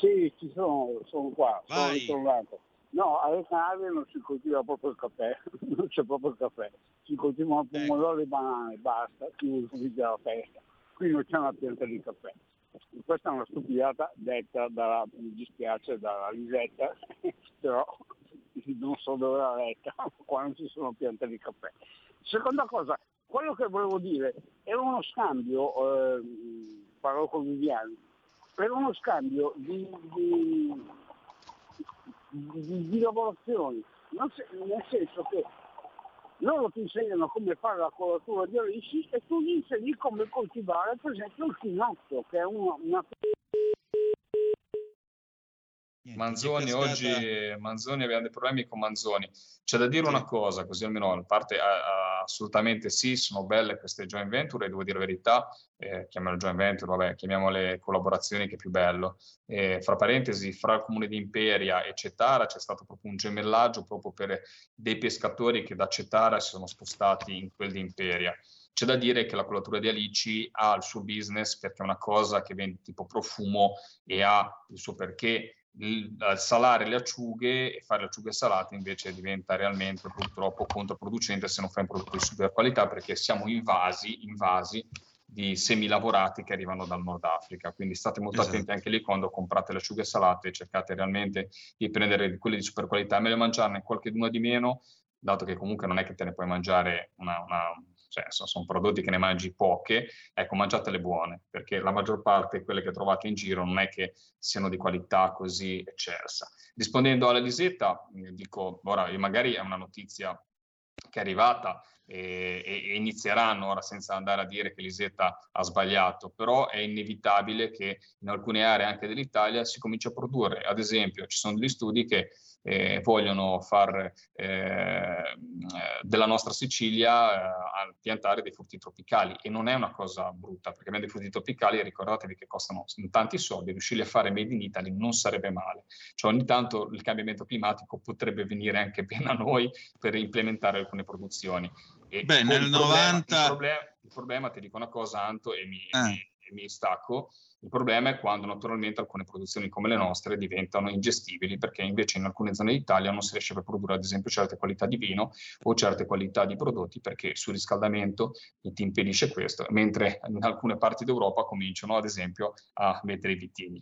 Sì, ci sono, sono qua, sono ritornato. No, alle Canarie non si coltiva proprio il caffè, non c'è proprio il caffè, si coltivano pomodori e banane, basta, si la festa, qui non c'è una pianta di caffè. Questa è una stupidata detta dalla, mi dispiace, dalla Lisetta, però non so dove l'ha letta, qua non ci sono piante di caffè. Seconda cosa, quello che volevo dire era uno scambio, eh, parlo con Viviani, era uno scambio di, di- di, di lavorazioni, se- nel senso che loro ti insegnano come fare la colatura di alici e tu gli insegni come coltivare per esempio il finotto, che è una, una Manzoni, è cascata- oggi Manzoni abbiamo dei problemi con Manzoni. C'è da dire una cosa, così almeno a parte a- a- assolutamente sì, sono belle queste joint venture, e devo dire la verità, eh, chiamiamole joint venture, vabbè, chiamiamole collaborazioni che è più bello. Eh, fra parentesi, fra il comune di Imperia e Cetara c'è stato proprio un gemellaggio proprio per dei pescatori che da Cetara si sono spostati in quel di Imperia. C'è da dire che la colatura di alici ha il suo business perché è una cosa che vende tipo profumo e ha il suo perché. Salare le acciughe e fare le acciughe salate invece diventa realmente purtroppo controproducente se non fai un prodotto di super qualità perché siamo invasi, invasi di semilavorati che arrivano dal Nord Africa. Quindi state molto Esatto. attenti anche lì quando comprate le acciughe salate, cercate realmente di prendere quelle di super qualità. Meglio mangiarne qualcheduna di meno, dato che comunque non è che te ne puoi mangiare una, una- cioè sono, prodotti che ne mangi poche, ecco, mangiatele buone, perché la maggior parte, quelle che trovate in giro, non è che siano di qualità così eccelsa. Rispondendo alla Lisetta, eh, dico, ora, magari è una notizia che è arrivata e, e- inizieranno ora senza andare a dire che Lisetta ha sbagliato, però è inevitabile che in alcune aree anche dell'Italia si cominci a produrre. Ad esempio, ci sono degli studi che eh, vogliono far eh, della nostra Sicilia eh, piantare dei frutti tropicali e non è una cosa brutta perché abbiamo dei frutti tropicali ricordatevi che costano tanti soldi riuscirli a fare made in Italy non sarebbe male cioè ogni tanto il cambiamento climatico potrebbe venire anche bene a noi per implementare alcune produzioni e Beh, nel il problema, 90 il problema, il problema, ti dico una cosa Anto e mi, Ah. mi- e mi stacco il problema è quando naturalmente alcune produzioni come le nostre diventano ingestibili perché invece in alcune zone d'Italia non si riesce a produrre ad esempio certe qualità di vino o certe qualità di prodotti perché sul riscaldamento ti impedisce questo, mentre in alcune parti d'Europa cominciano ad esempio a mettere i vitigni.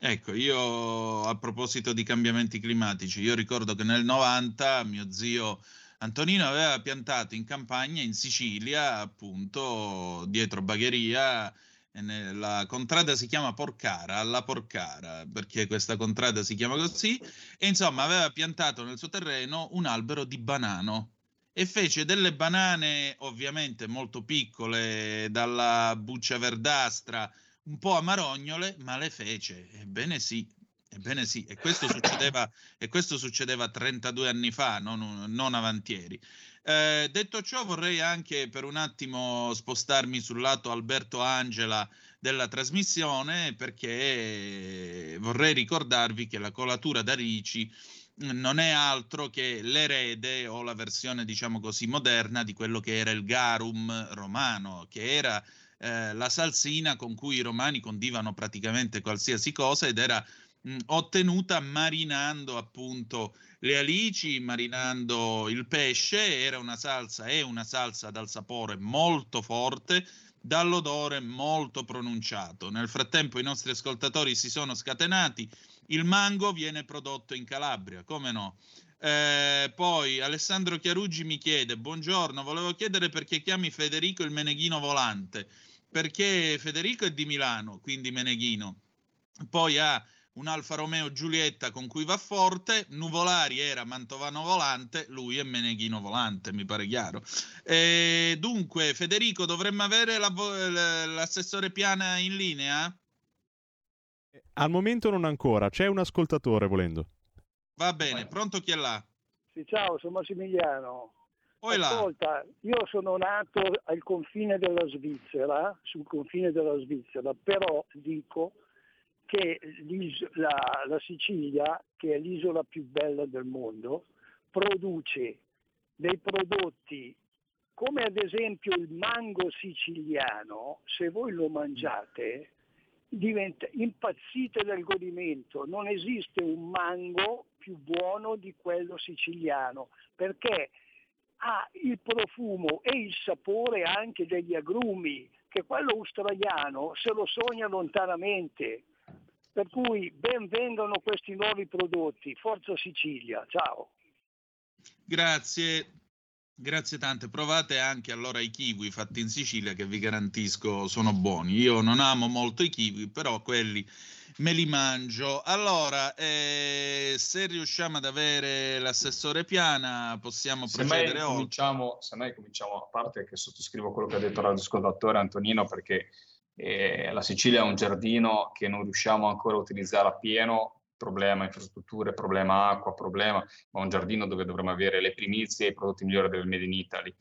Ecco, io a proposito di cambiamenti climatici, io ricordo che nel 90 mio zio Antonino aveva piantato in campagna in Sicilia, appunto, dietro Bagheria, la contrada si chiama Porcara, alla Porcara, perché questa contrada si chiama così, e insomma aveva piantato nel suo terreno un albero di banano e fece delle banane ovviamente molto piccole, dalla buccia verdastra, un po' amarognole, ma le fece. Ebbene sì, ebbene sì. E questo succedeva, e questo succedeva 32 anni fa, non, non avantieri. Eh, detto ciò, vorrei anche per un attimo spostarmi sul lato Alberto Angela della trasmissione perché vorrei ricordarvi che la colatura da Ricci non è altro che l'erede o la versione, diciamo così, moderna di quello che era il garum romano, che era eh, la salsina con cui i romani condivano praticamente qualsiasi cosa ed era mh, ottenuta marinando appunto le alici, marinando il pesce, era una salsa, è una salsa dal sapore molto forte, dall'odore molto pronunciato. Nel frattempo i nostri ascoltatori si sono scatenati, il mango viene prodotto in Calabria, come no? Eh, poi Alessandro Chiaruggi mi chiede: Buongiorno, volevo chiedere perché chiami Federico il Meneghino volante. Perché Federico è di Milano, quindi Meneghino. Poi ha un Alfa Romeo Giulietta con cui va forte. Nuvolari era Mantovano volante, lui è Meneghino volante, mi pare chiaro. Eh, dunque, Federico, dovremmo avere la l'assessore Piana in linea? Al momento non ancora, c'è un ascoltatore volendo. Va bene, pronto chi è là? Sì, ciao, sono Massimiliano. Poi là. Ascolta, io sono nato al confine della Svizzera, sul confine della Svizzera, però dico che la, la Sicilia, che è l'isola più bella del mondo, produce dei prodotti come ad esempio il mango siciliano, se voi lo mangiate, diventa, impazzite del godimento. Non esiste un mango più buono di quello siciliano, perché ha il profumo e il sapore anche degli agrumi, che quello australiano se lo sogna lontanamente. Per cui ben vengano questi nuovi prodotti. Forza Sicilia, ciao. Grazie, grazie tante. Provate anche allora i kiwi fatti in Sicilia che vi garantisco sono buoni. Io non amo molto i kiwi, però quelli me li mangio. Allora, eh, se riusciamo ad avere l'assessore Piana, possiamo procedere oltre. Cominciamo, se noi cominciamo, a parte che sottoscrivo quello che ha detto l'ascoltatore Antonino, perché eh, la Sicilia è un giardino che non riusciamo ancora a utilizzare a pieno, problema infrastrutture, problema acqua, problema, ma un giardino dove dovremmo avere le primizie e i prodotti migliori del Made in Italy.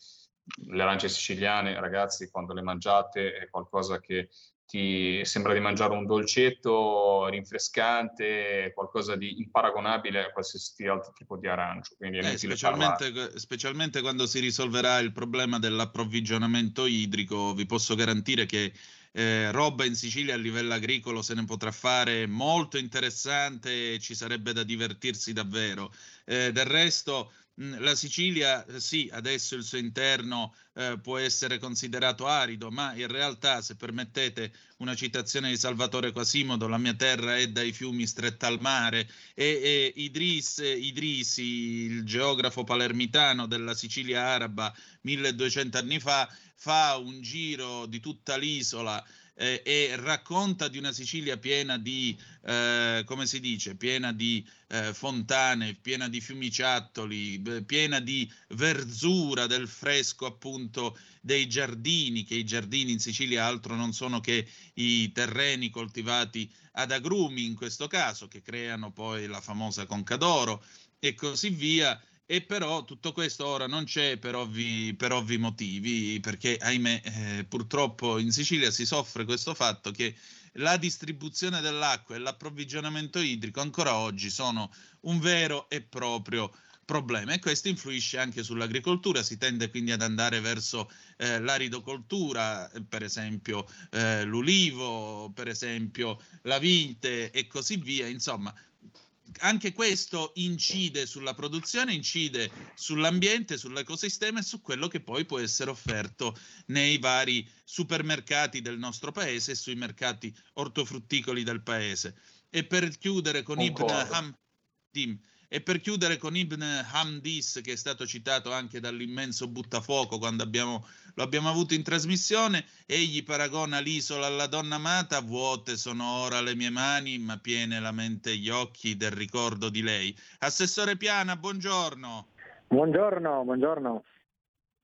Le arance siciliane, ragazzi, quando le mangiate è qualcosa che ti sembra di mangiare un dolcetto rinfrescante, qualcosa di imparagonabile a qualsiasi altro tipo di arancio. Quindi eh, specialmente, specialmente, quando si risolverà il problema dell'approvvigionamento idrico, vi posso garantire che eh, roba in Sicilia a livello agricolo se ne potrà fare molto interessante e ci sarebbe da divertirsi davvero. Eh, del resto, la Sicilia, eh, sì, adesso il suo interno eh, può essere considerato arido, ma in realtà, se permettete una citazione di Salvatore Quasimodo, la mia terra è dai fiumi stretta al mare e, e Idris, Idrisi, il geografo palermitano della Sicilia araba 1200 anni fa, fa un giro di tutta l'isola eh, e racconta di una Sicilia piena di, eh, come si dice, piena di eh, fontane, piena di fiumiciattoli, piena di verzura del fresco appunto dei giardini, che i giardini in Sicilia altro non sono che i terreni coltivati ad agrumi in questo caso, che creano poi la famosa conca d'oro e così via e però tutto questo ora non c'è per ovvi, per ovvi motivi, perché ahimè eh, purtroppo in Sicilia si soffre questo fatto che la distribuzione dell'acqua e l'approvvigionamento idrico ancora oggi sono un vero e proprio problema. E questo influisce anche sull'agricoltura, si tende quindi ad andare verso eh, l'aridocoltura, per esempio eh, l'ulivo, per esempio la vite e così via, insomma anche questo incide sulla produzione, incide sull'ambiente, sull'ecosistema e su quello che poi può essere offerto nei vari supermercati del nostro paese e sui mercati ortofrutticoli del paese. E per chiudere con Concordo. Ibn Hamdim, e per chiudere con Ibn Hamdis, che è stato citato anche dall'immenso buttafuoco quando abbiamo, lo abbiamo avuto in trasmissione, egli paragona l'isola alla donna amata, vuote sono ora le mie mani, ma piene la mente e gli occhi del ricordo di lei. Assessore Piana, buongiorno. Buongiorno, buongiorno.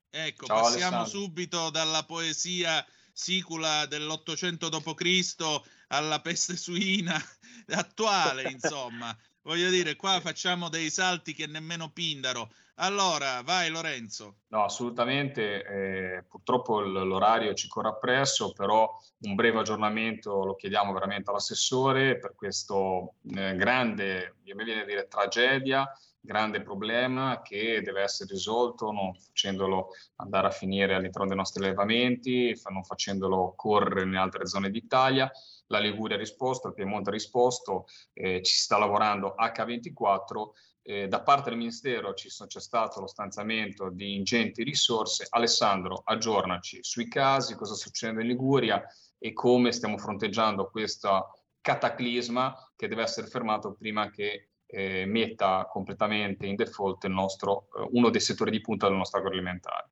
Ecco, Ciao, passiamo Alessandro. subito dalla poesia sicula dell'Ottocento d.C. alla peste suina attuale, insomma voglio dire, qua facciamo dei salti che nemmeno Pindaro. Allora, vai Lorenzo. No, assolutamente, eh, purtroppo l'orario ci corre appresso, però un breve aggiornamento lo chiediamo veramente all'assessore per questo eh, grande, mi viene a dire, tragedia, grande problema che deve essere risolto non facendolo andare a finire all'interno dei nostri allevamenti, non facendolo correre in altre zone d'Italia la Liguria ha risposto, il Piemonte ha risposto, eh, ci sta lavorando H24. Eh, da parte del Ministero ci sono, c'è stato lo stanziamento di ingenti risorse. Alessandro, aggiornaci sui casi, cosa sta succedendo in Liguria e come stiamo fronteggiando questo cataclisma che deve essere fermato prima che eh, metta completamente in default nostro, eh, uno dei settori di punta del nostro agroalimentare.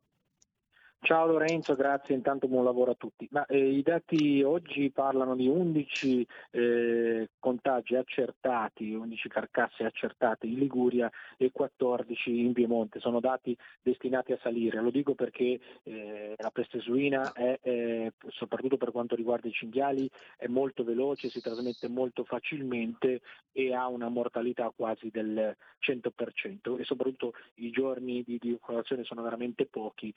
Ciao Lorenzo, grazie, intanto buon lavoro a tutti. Ma, eh, I dati oggi parlano di 11 eh, contagi accertati, 11 carcasse accertate in Liguria e 14 in Piemonte, sono dati destinati a salire. Lo dico perché eh, la peste suina è, è, soprattutto per quanto riguarda i cinghiali, è molto veloce, si trasmette molto facilmente e ha una mortalità quasi del 100% e soprattutto i giorni di, di occupazione sono veramente pochi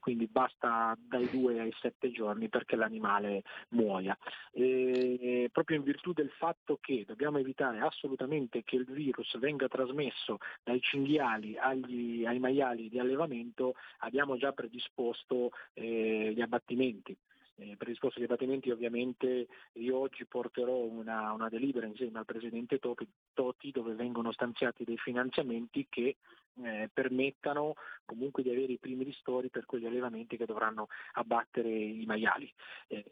quindi basta dai due ai sette giorni perché l'animale muoia. E proprio in virtù del fatto che dobbiamo evitare assolutamente che il virus venga trasmesso dai cinghiali agli, ai maiali di allevamento, abbiamo già predisposto eh, gli abbattimenti eh, per il discorso dei ovviamente io oggi porterò una, una delibera insieme al Presidente Totti dove vengono stanziati dei finanziamenti che eh, permettano comunque di avere i primi ristori per quegli allevamenti che dovranno abbattere i maiali. Eh,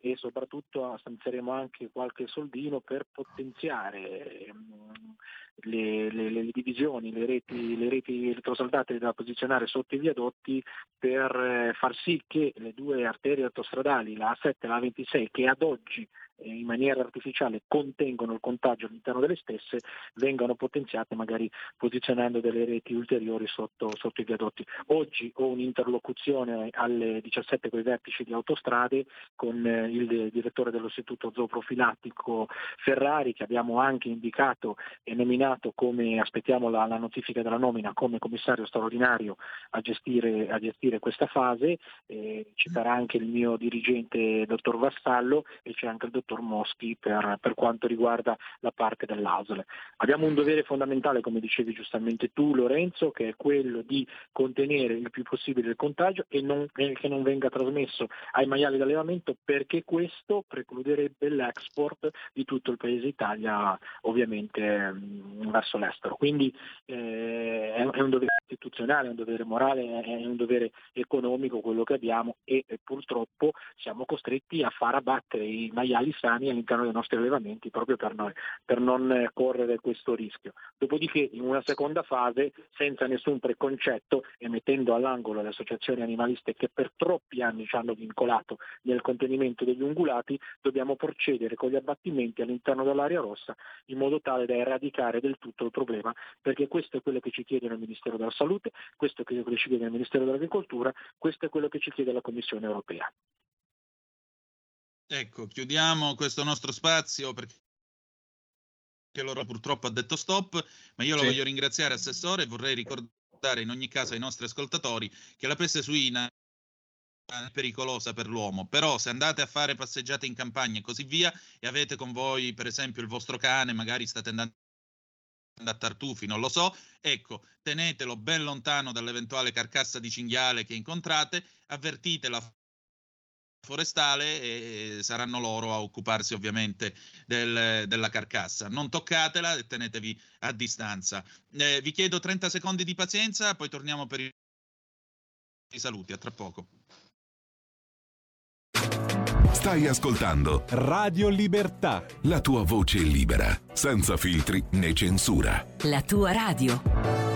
e soprattutto stanzieremo anche qualche soldino per potenziare ehm, le, le, le, divisioni, le reti, le reti elettrosaldate da posizionare sotto i viadotti per eh, far sì che le due arterie autostradali, la A7 e la A26, che ad oggi in maniera artificiale contengono il contagio all'interno delle stesse vengano potenziate magari posizionando delle reti ulteriori sotto, sotto i viadotti. Oggi ho un'interlocuzione alle 17 con i vertici di autostrade con eh, il direttore dell'istituto zooprofilattico Ferrari che abbiamo anche indicato e nominato come, aspettiamo la, la notifica della nomina, come commissario straordinario a gestire, a gestire questa fase, eh, ci sarà anche il mio dirigente dottor Vassallo e c'è anche il dottor Moschi per, per quanto riguarda la parte dell'ASL. Abbiamo un dovere fondamentale, come dicevi giustamente tu Lorenzo, che è quello di contenere il più possibile il contagio e, non, che non venga trasmesso ai maiali d'allevamento perché questo precluderebbe l'export di tutto il paese Italia ovviamente mh, verso l'estero. Quindi eh, è, un dovere istituzionale, è un dovere morale, è un dovere economico quello che abbiamo e, e purtroppo siamo costretti a far abbattere i maiali sani all'interno dei nostri allevamenti proprio per, noi, per non correre questo rischio. Dopodiché in una seconda fase, senza nessun preconcetto e mettendo all'angolo le associazioni animaliste che per troppi anni ci hanno vincolato nel contenimento degli ungulati, dobbiamo procedere con gli abbattimenti all'interno dell'area rossa in modo tale da eradicare del tutto il problema, perché questo è quello che ci chiede il Ministero della Salute, questo è quello che ci chiede il Ministero dell'Agricoltura, questo è quello che ci chiede la Commissione europea. Ecco, chiudiamo questo nostro spazio perché loro purtroppo ha detto stop, ma io lo sì. voglio ringraziare Assessore e vorrei ricordare in ogni caso ai nostri ascoltatori che la peste suina è pericolosa per l'uomo, però se andate a fare passeggiate in campagna e così via e avete con voi per esempio il vostro cane, magari state andando a tartufi, non lo so, ecco, tenetelo ben lontano dall'eventuale carcassa di cinghiale che incontrate, avvertite la forestale e saranno loro a occuparsi ovviamente del, della carcassa. Non toccatela e tenetevi a distanza. Eh, vi chiedo 30 secondi di pazienza, poi torniamo per i saluti. A tra poco. Stai ascoltando Radio Libertà. La tua voce libera, senza filtri né censura. La tua radio.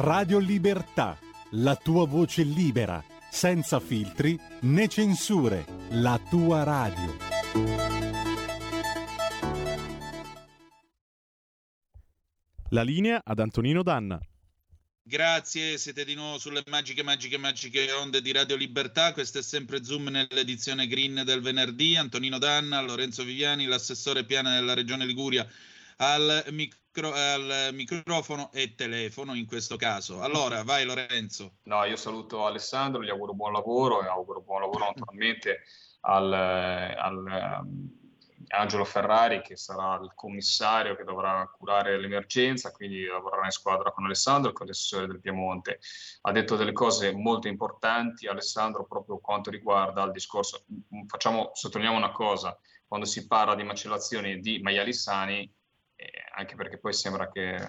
Radio Libertà, la tua voce libera, senza filtri né censure, la tua radio. La linea ad Antonino Danna. Grazie, siete di nuovo sulle magiche, magiche, magiche onde di Radio Libertà. Questo è sempre Zoom nell'edizione green del venerdì. Antonino Danna, Lorenzo Viviani, l'assessore piana della Regione Liguria al, micro, al microfono e telefono in questo caso. Allora, vai Lorenzo. No, io saluto Alessandro, gli auguro buon lavoro e auguro buon lavoro naturalmente al, al um, Angelo Ferrari che sarà il commissario che dovrà curare l'emergenza, quindi lavorerà in squadra con Alessandro con l'assessore del Piemonte. Ha detto delle cose molto importanti Alessandro proprio quanto riguarda il discorso. Facciamo, sottolineiamo una cosa, quando si parla di macellazioni di maiali sani eh, anche perché poi sembra che eh,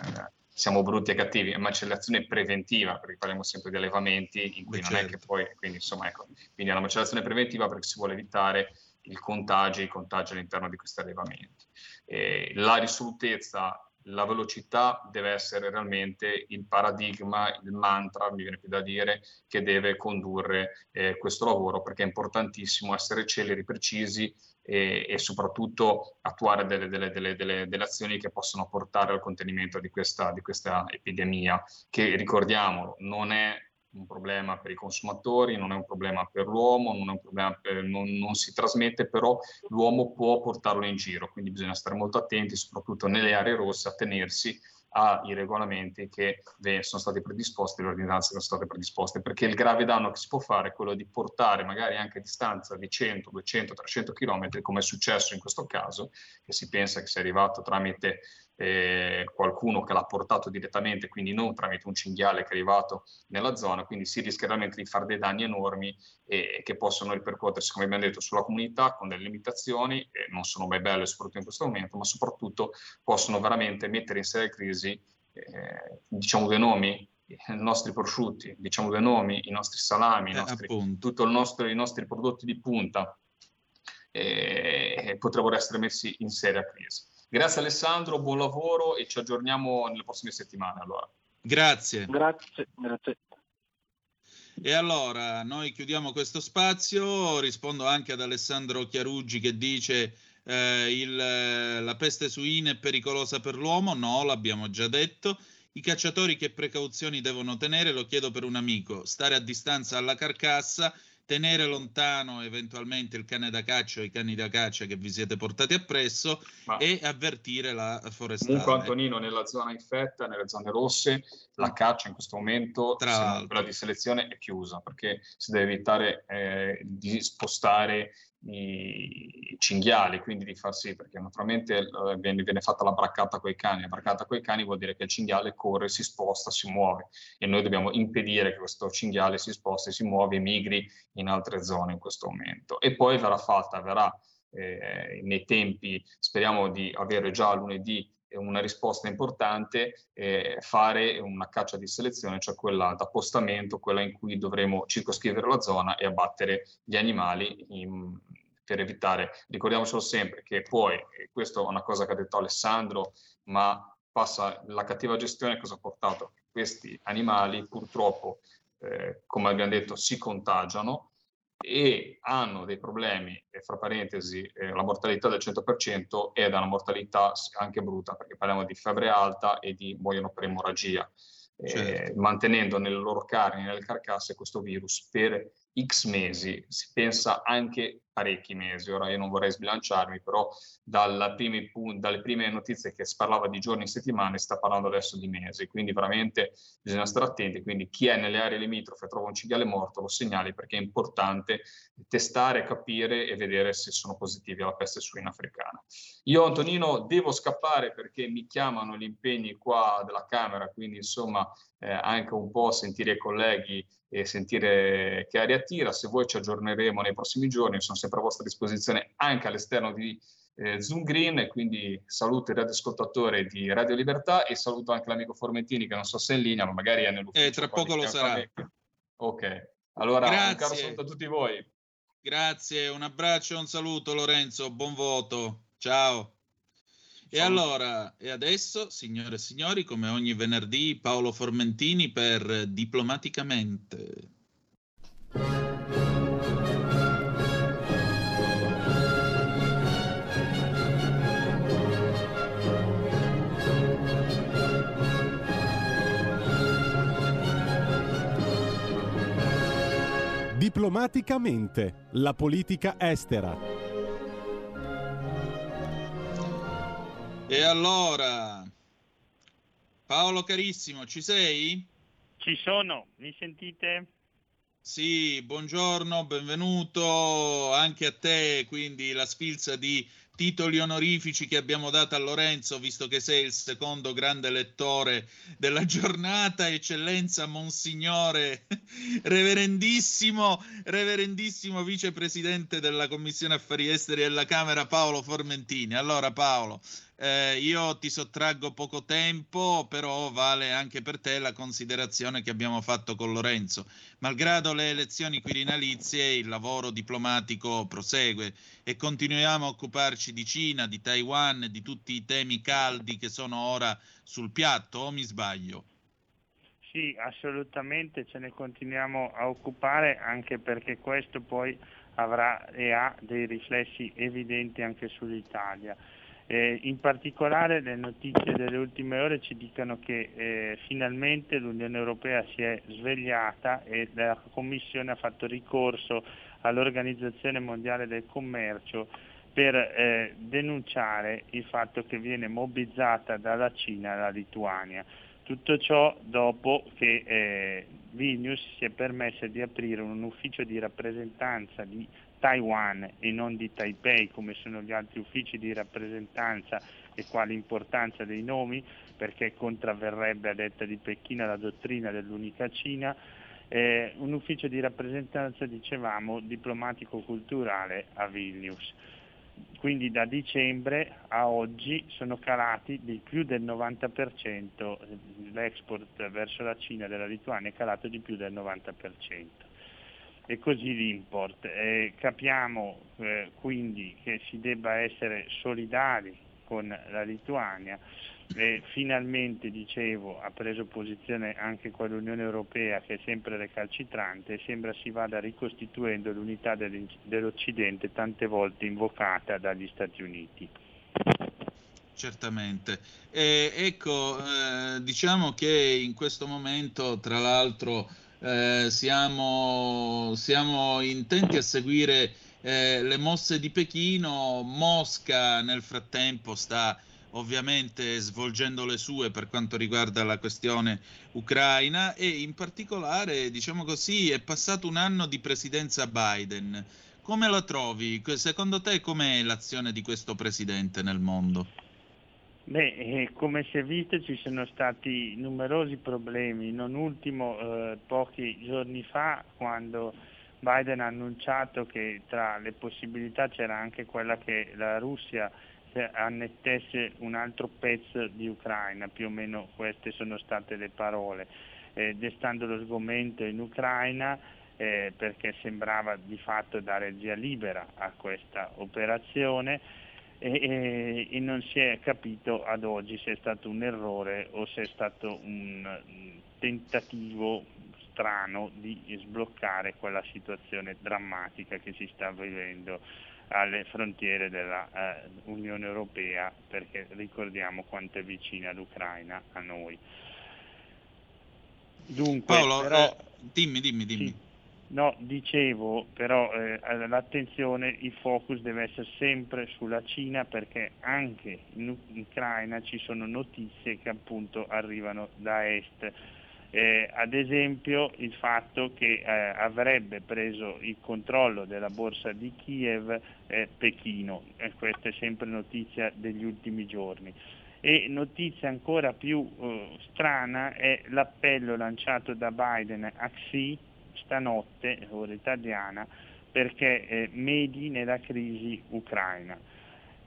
siamo brutti e cattivi, è macellazione preventiva, perché parliamo sempre di allevamenti in cui Beh, non certo. è che poi, quindi insomma ecco, quindi è una macellazione preventiva perché si vuole evitare il contagio, i contagi all'interno di questi allevamenti. Eh, la risolutezza, la velocità deve essere realmente il paradigma, il mantra, mi viene più da dire, che deve condurre eh, questo lavoro, perché è importantissimo essere celeri, precisi e, e soprattutto attuare delle, delle, delle, delle, azioni che possono portare al contenimento di questa, di questa epidemia, che ricordiamolo non è un problema per i consumatori, non è un problema per l'uomo, non, per, non, non, si trasmette, però l'uomo può portarlo in giro, quindi bisogna stare molto attenti, soprattutto nelle aree rosse, a tenersi ai regolamenti che sono stati predisposti, le ordinanze che sono state predisposte, perché il grave danno che si può fare è quello di portare magari anche a distanza di 100, 200, 300 km, come è successo in questo caso, che si pensa che sia arrivato tramite eh, qualcuno che l'ha portato direttamente, quindi non tramite un cinghiale che è arrivato nella zona, quindi si rischia veramente di fare dei danni enormi e che possono ripercuotersi, come abbiamo detto, sulla comunità con delle limitazioni, e non sono mai belle soprattutto in questo momento, ma soprattutto possono veramente mettere in seria crisi, eh, diciamo due nomi, i nostri prosciutti, diciamo due nomi, i nostri salami, i nostri, tutto il nostro, i nostri prodotti di punta, eh, potrebbero essere messi in seria crisi. Grazie Alessandro, buon lavoro e ci aggiorniamo nelle prossime settimane allora. Grazie. Grazie, grazie. E allora noi chiudiamo questo spazio, rispondo anche ad Alessandro Chiaruggi che dice eh, il, la peste suina è pericolosa per l'uomo, no, l'abbiamo già detto. I cacciatori che precauzioni devono tenere? Lo chiedo per un amico. Stare a distanza alla carcassa tenere lontano eventualmente il cane da caccia o i cani da caccia che vi siete portati appresso Ma e avvertire la forestale. Comunque Antonino, nella zona infetta, nelle zone rosse, la caccia in questo momento, Tra quella di selezione, è chiusa perché si deve evitare eh, di spostare i cinghiali, quindi di far sì, perché naturalmente eh, viene, viene, fatta la braccata con i cani, la braccata con i cani vuol dire che il cinghiale corre, si sposta, si muove e noi dobbiamo impedire che questo cinghiale si sposti, si muove e migri in altre zone in questo momento. E poi verrà fatta, verrà eh, nei tempi, speriamo di avere già lunedì una risposta importante, eh, fare una caccia di selezione, cioè quella d'appostamento, quella in cui dovremo circoscrivere la zona e abbattere gli animali in, per evitare, ricordiamocelo sempre, che poi, e questa è una cosa che ha detto Alessandro, ma passa la cattiva gestione cosa ha portato? Questi animali purtroppo, eh, come abbiamo detto, si contagiano, e hanno dei problemi, e fra parentesi eh, la mortalità del 100% è da una mortalità anche brutta perché parliamo di febbre alta e di muoiono per emorragia, certo. eh, mantenendo nelle loro carni, nelle carcasse questo virus per X mesi, si pensa anche parecchi mesi, ora io non vorrei sbilanciarmi, però primi, dalle prime notizie che si parlava di giorni e settimane sta parlando adesso di mesi, quindi veramente bisogna stare attenti, quindi chi è nelle aree limitrofe trova un cinghiale morto lo segnali perché è importante testare, capire e vedere se sono positivi alla peste suina africana. Io Antonino devo scappare perché mi chiamano gli impegni qua della Camera, quindi insomma eh, anche un po' sentire i colleghi e sentire che aria tira. Se voi ci aggiorneremo nei prossimi giorni, sono sempre a vostra disposizione anche all'esterno di eh, Zoom Green quindi saluto il radioascoltatore di Radio Libertà e saluto anche l'amico Formentini che non so se è in linea, ma magari è nell'ufficio. Eh, tra poco lo sarà. Ok, allora Grazie. un caro saluto a tutti voi. Grazie, un abbraccio e un saluto Lorenzo, buon voto. Ciao. E allora, e adesso, signore e signori, come ogni venerdì, Paolo Formentini per Diplomaticamente. Diplomaticamente, la politica estera. E allora, Paolo carissimo, ci sei? Ci sono, mi sentite? Sì, buongiorno, benvenuto anche a te, quindi la sfilza di titoli onorifici che abbiamo dato a Lorenzo, visto che sei il secondo grande lettore della giornata, eccellenza Monsignore, reverendissimo, reverendissimo vicepresidente della Commissione Affari Esteri della Camera Paolo Formentini. Allora Paolo, eh, io ti sottraggo poco tempo, però vale anche per te la considerazione che abbiamo fatto con Lorenzo. Malgrado le elezioni quirinalizie, il lavoro diplomatico prosegue e continuiamo a occuparci di Cina, di Taiwan di tutti i temi caldi che sono ora sul piatto, o mi sbaglio? Sì, assolutamente ce ne continuiamo a occupare anche perché questo poi avrà e ha dei riflessi evidenti anche sull'Italia. Eh, in particolare le notizie delle ultime ore ci dicono che eh, finalmente l'Unione Europea si è svegliata e la Commissione ha fatto ricorso all'Organizzazione Mondiale del Commercio per eh, denunciare il fatto che viene mobbizzata dalla Cina la Lituania. Tutto ciò dopo che eh, Vilnius si è permessa di aprire un ufficio di rappresentanza di Taiwan e non di Taipei come sono gli altri uffici di rappresentanza e quale importanza dei nomi, perché contravverrebbe a detta di Pechino la dottrina dell'unica Cina, eh, un ufficio di rappresentanza, dicevamo, diplomatico-culturale a Vilnius. Quindi da dicembre a oggi sono calati di più del 90%, l'export verso la Cina della Lituania è calato di più del 90% e così l'import. Eh, capiamo eh, quindi che si debba essere solidari con la Lituania e finalmente, dicevo, ha preso posizione anche con l'Unione Europea che è sempre recalcitrante e sembra si vada ricostituendo l'unità dell'Occidente tante volte invocata dagli Stati Uniti. Certamente. E, ecco, eh, diciamo che in questo momento, tra l'altro, eh, siamo, siamo, intenti a seguire eh, le mosse di Pechino. Mosca nel frattempo sta ovviamente svolgendo le sue per quanto riguarda la questione ucraina e in particolare, diciamo così, è passato un anno di presidenza Biden. Come la trovi? Secondo te com'è l'azione di questo presidente nel mondo? Beh, eh, come si è visto ci sono stati numerosi problemi, non ultimo eh, pochi giorni fa quando Biden ha annunciato che tra le possibilità c'era anche quella che la Russia annettesse un altro pezzo di Ucraina, più o meno queste sono state le parole, eh, destando lo sgomento in Ucraina eh, perché sembrava di fatto dare via libera a questa operazione e, e, non si è capito ad oggi se è stato un errore o se è stato un tentativo strano di sbloccare quella situazione drammatica che si sta vivendo alle frontiere dell'Unione eh, Europea perché ricordiamo quanto è vicina l'Ucraina a noi. Dunque, Paolo, però, eh, dimmi, dimmi, dimmi. Sì, no, dicevo, però eh, l'attenzione, il focus deve essere sempre sulla Cina perché anche in Ucraina ci sono notizie che appunto arrivano da est eh, ad esempio il fatto che eh, avrebbe preso il controllo della borsa di Kiev eh, Pechino, questa è sempre notizia degli ultimi giorni. E notizia ancora più eh, strana è l'appello lanciato da Biden a Xi stanotte, ora italiana, perché eh, medi nella crisi ucraina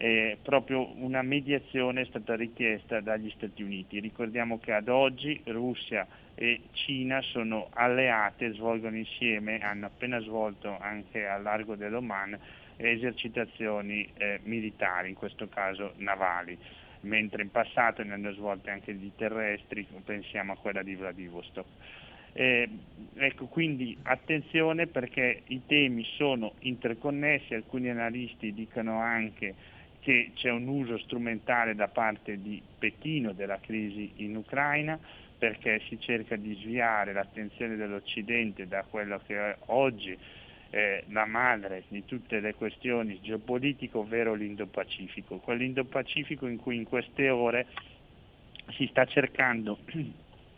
eh, proprio una mediazione è stata richiesta dagli Stati Uniti. Ricordiamo che ad oggi Russia e Cina sono alleate, svolgono insieme, hanno appena svolto anche al largo dell'Oman esercitazioni eh, militari, in questo caso navali, mentre in passato ne hanno svolte anche di terrestri, pensiamo a quella di Vladivostok. Eh, ecco, quindi attenzione perché i temi sono interconnessi, alcuni analisti dicono anche che c'è un uso strumentale da parte di Pechino della crisi in Ucraina perché si cerca di sviare l'attenzione dell'Occidente da quello che è oggi eh, la madre di tutte le questioni geopolitiche, ovvero l'Indo-Pacifico. Quell'Indo-Pacifico in cui in queste ore si sta cercando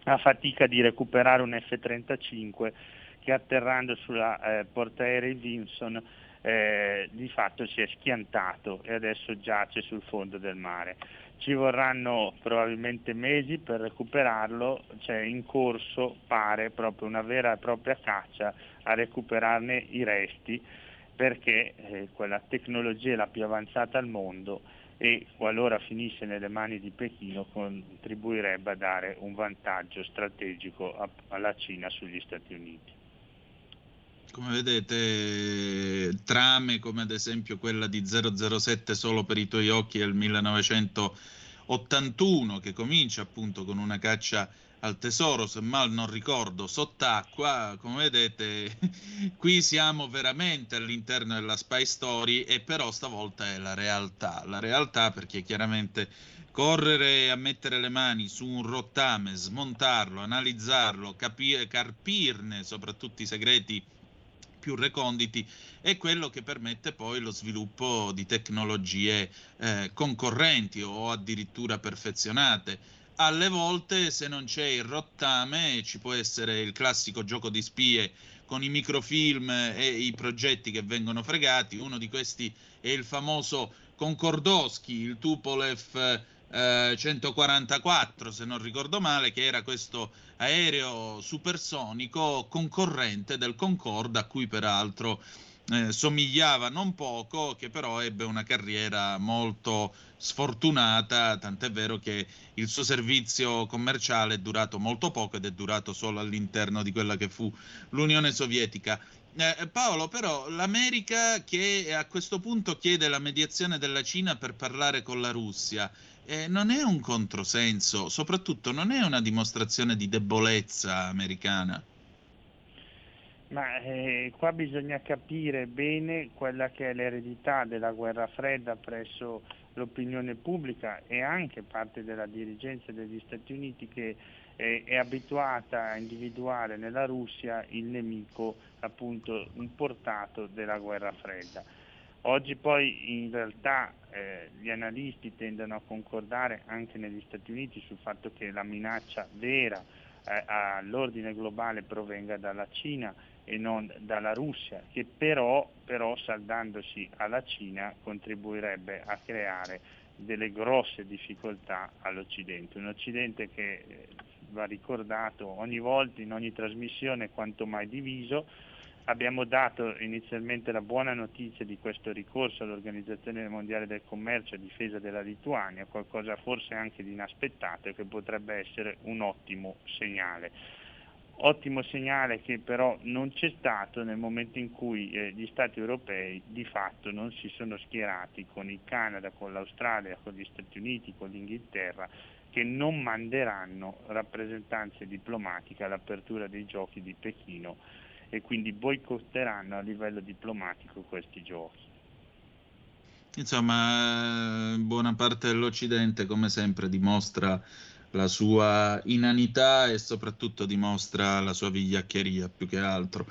a fatica di recuperare un F-35 che atterrando sulla eh, portaerei Vinson eh, di fatto si è schiantato e adesso giace sul fondo del mare. Ci vorranno probabilmente mesi per recuperarlo, c'è in corso, pare, proprio una vera e propria caccia a recuperarne i resti perché eh, quella tecnologia è la più avanzata al mondo e qualora finisse nelle mani di Pechino contribuirebbe a dare un vantaggio strategico a, alla Cina sugli Stati Uniti. Come vedete, trame come ad esempio quella di 007 solo per i tuoi occhi del 1981, che comincia appunto con una caccia al tesoro, se mal non ricordo, sott'acqua, come vedete, qui siamo veramente all'interno della spy story e però stavolta è la realtà, la realtà perché chiaramente correre a mettere le mani su un rottame, smontarlo, analizzarlo, capire, carpirne soprattutto i segreti più reconditi è quello che permette poi lo sviluppo di tecnologie eh, concorrenti o addirittura perfezionate. Alle volte se non c'è il rottame ci può essere il classico gioco di spie con i microfilm e i progetti che vengono fregati, uno di questi è il famoso Concordowski, il Tupolev eh, 144, se non ricordo male, che era questo aereo supersonico concorrente del Concorde, a cui peraltro eh, somigliava non poco, che però ebbe una carriera molto sfortunata, tant'è vero che il suo servizio commerciale è durato molto poco ed è durato solo all'interno di quella che fu l'Unione Sovietica. Eh, Paolo, però l'America che a questo punto chiede la mediazione della Cina per parlare con la Russia, eh, non è un controsenso, soprattutto non è una dimostrazione di debolezza americana. Ma eh, qua bisogna capire bene quella che è l'eredità della guerra fredda presso l'opinione pubblica e anche parte della dirigenza degli Stati Uniti che eh, è abituata a individuare nella Russia il nemico appunto importato della guerra fredda. Oggi poi in realtà eh, gli analisti tendono a concordare anche negli Stati Uniti sul fatto che la minaccia vera eh, all'ordine globale provenga dalla Cina e non dalla Russia, che però, però saldandosi alla Cina contribuirebbe a creare delle grosse difficoltà all'Occidente, un Occidente che eh, va ricordato ogni volta, in ogni trasmissione, quanto mai diviso. Abbiamo dato inizialmente la buona notizia di questo ricorso all'Organizzazione Mondiale del Commercio a difesa della Lituania, qualcosa forse anche di inaspettato e che potrebbe essere un ottimo segnale. Ottimo segnale che però non c'è stato nel momento in cui eh, gli Stati europei di fatto non si sono schierati con il Canada, con l'Australia, con gli Stati Uniti, con l'Inghilterra, che non manderanno rappresentanze diplomatiche all'apertura dei giochi di Pechino e quindi boicotteranno a livello diplomatico questi giochi. Insomma, buona parte dell'Occidente, come sempre, dimostra la sua inanità e soprattutto dimostra la sua vigliaccheria più che altro.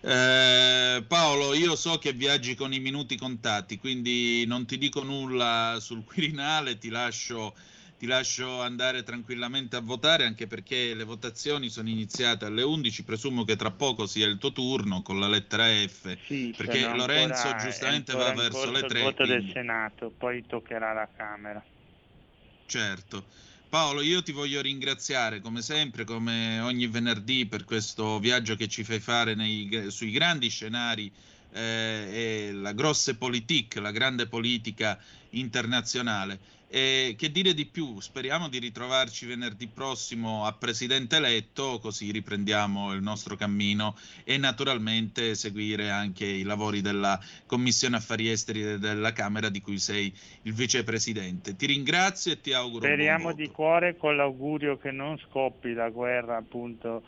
Eh, Paolo, io so che viaggi con i minuti contati, quindi non ti dico nulla sul Quirinale, ti lascio, ti lascio andare tranquillamente a votare, anche perché le votazioni sono iniziate alle 11, presumo che tra poco sia il tuo turno con la lettera F, sì, perché Lorenzo ancora, giustamente va verso le 3. Il voto quindi... del Senato, poi toccherà la Camera. Certo. Paolo, io ti voglio ringraziare come sempre, come ogni venerdì, per questo viaggio che ci fai fare nei, sui grandi scenari eh, e la grosse politique, la grande politica internazionale. E che dire di più? Speriamo di ritrovarci venerdì prossimo a presidente eletto, così riprendiamo il nostro cammino e naturalmente seguire anche i lavori della Commissione Affari Esteri della Camera di cui sei il vicepresidente. Ti ringrazio e ti auguro Speriamo di cuore con l'augurio che non scoppi la guerra appunto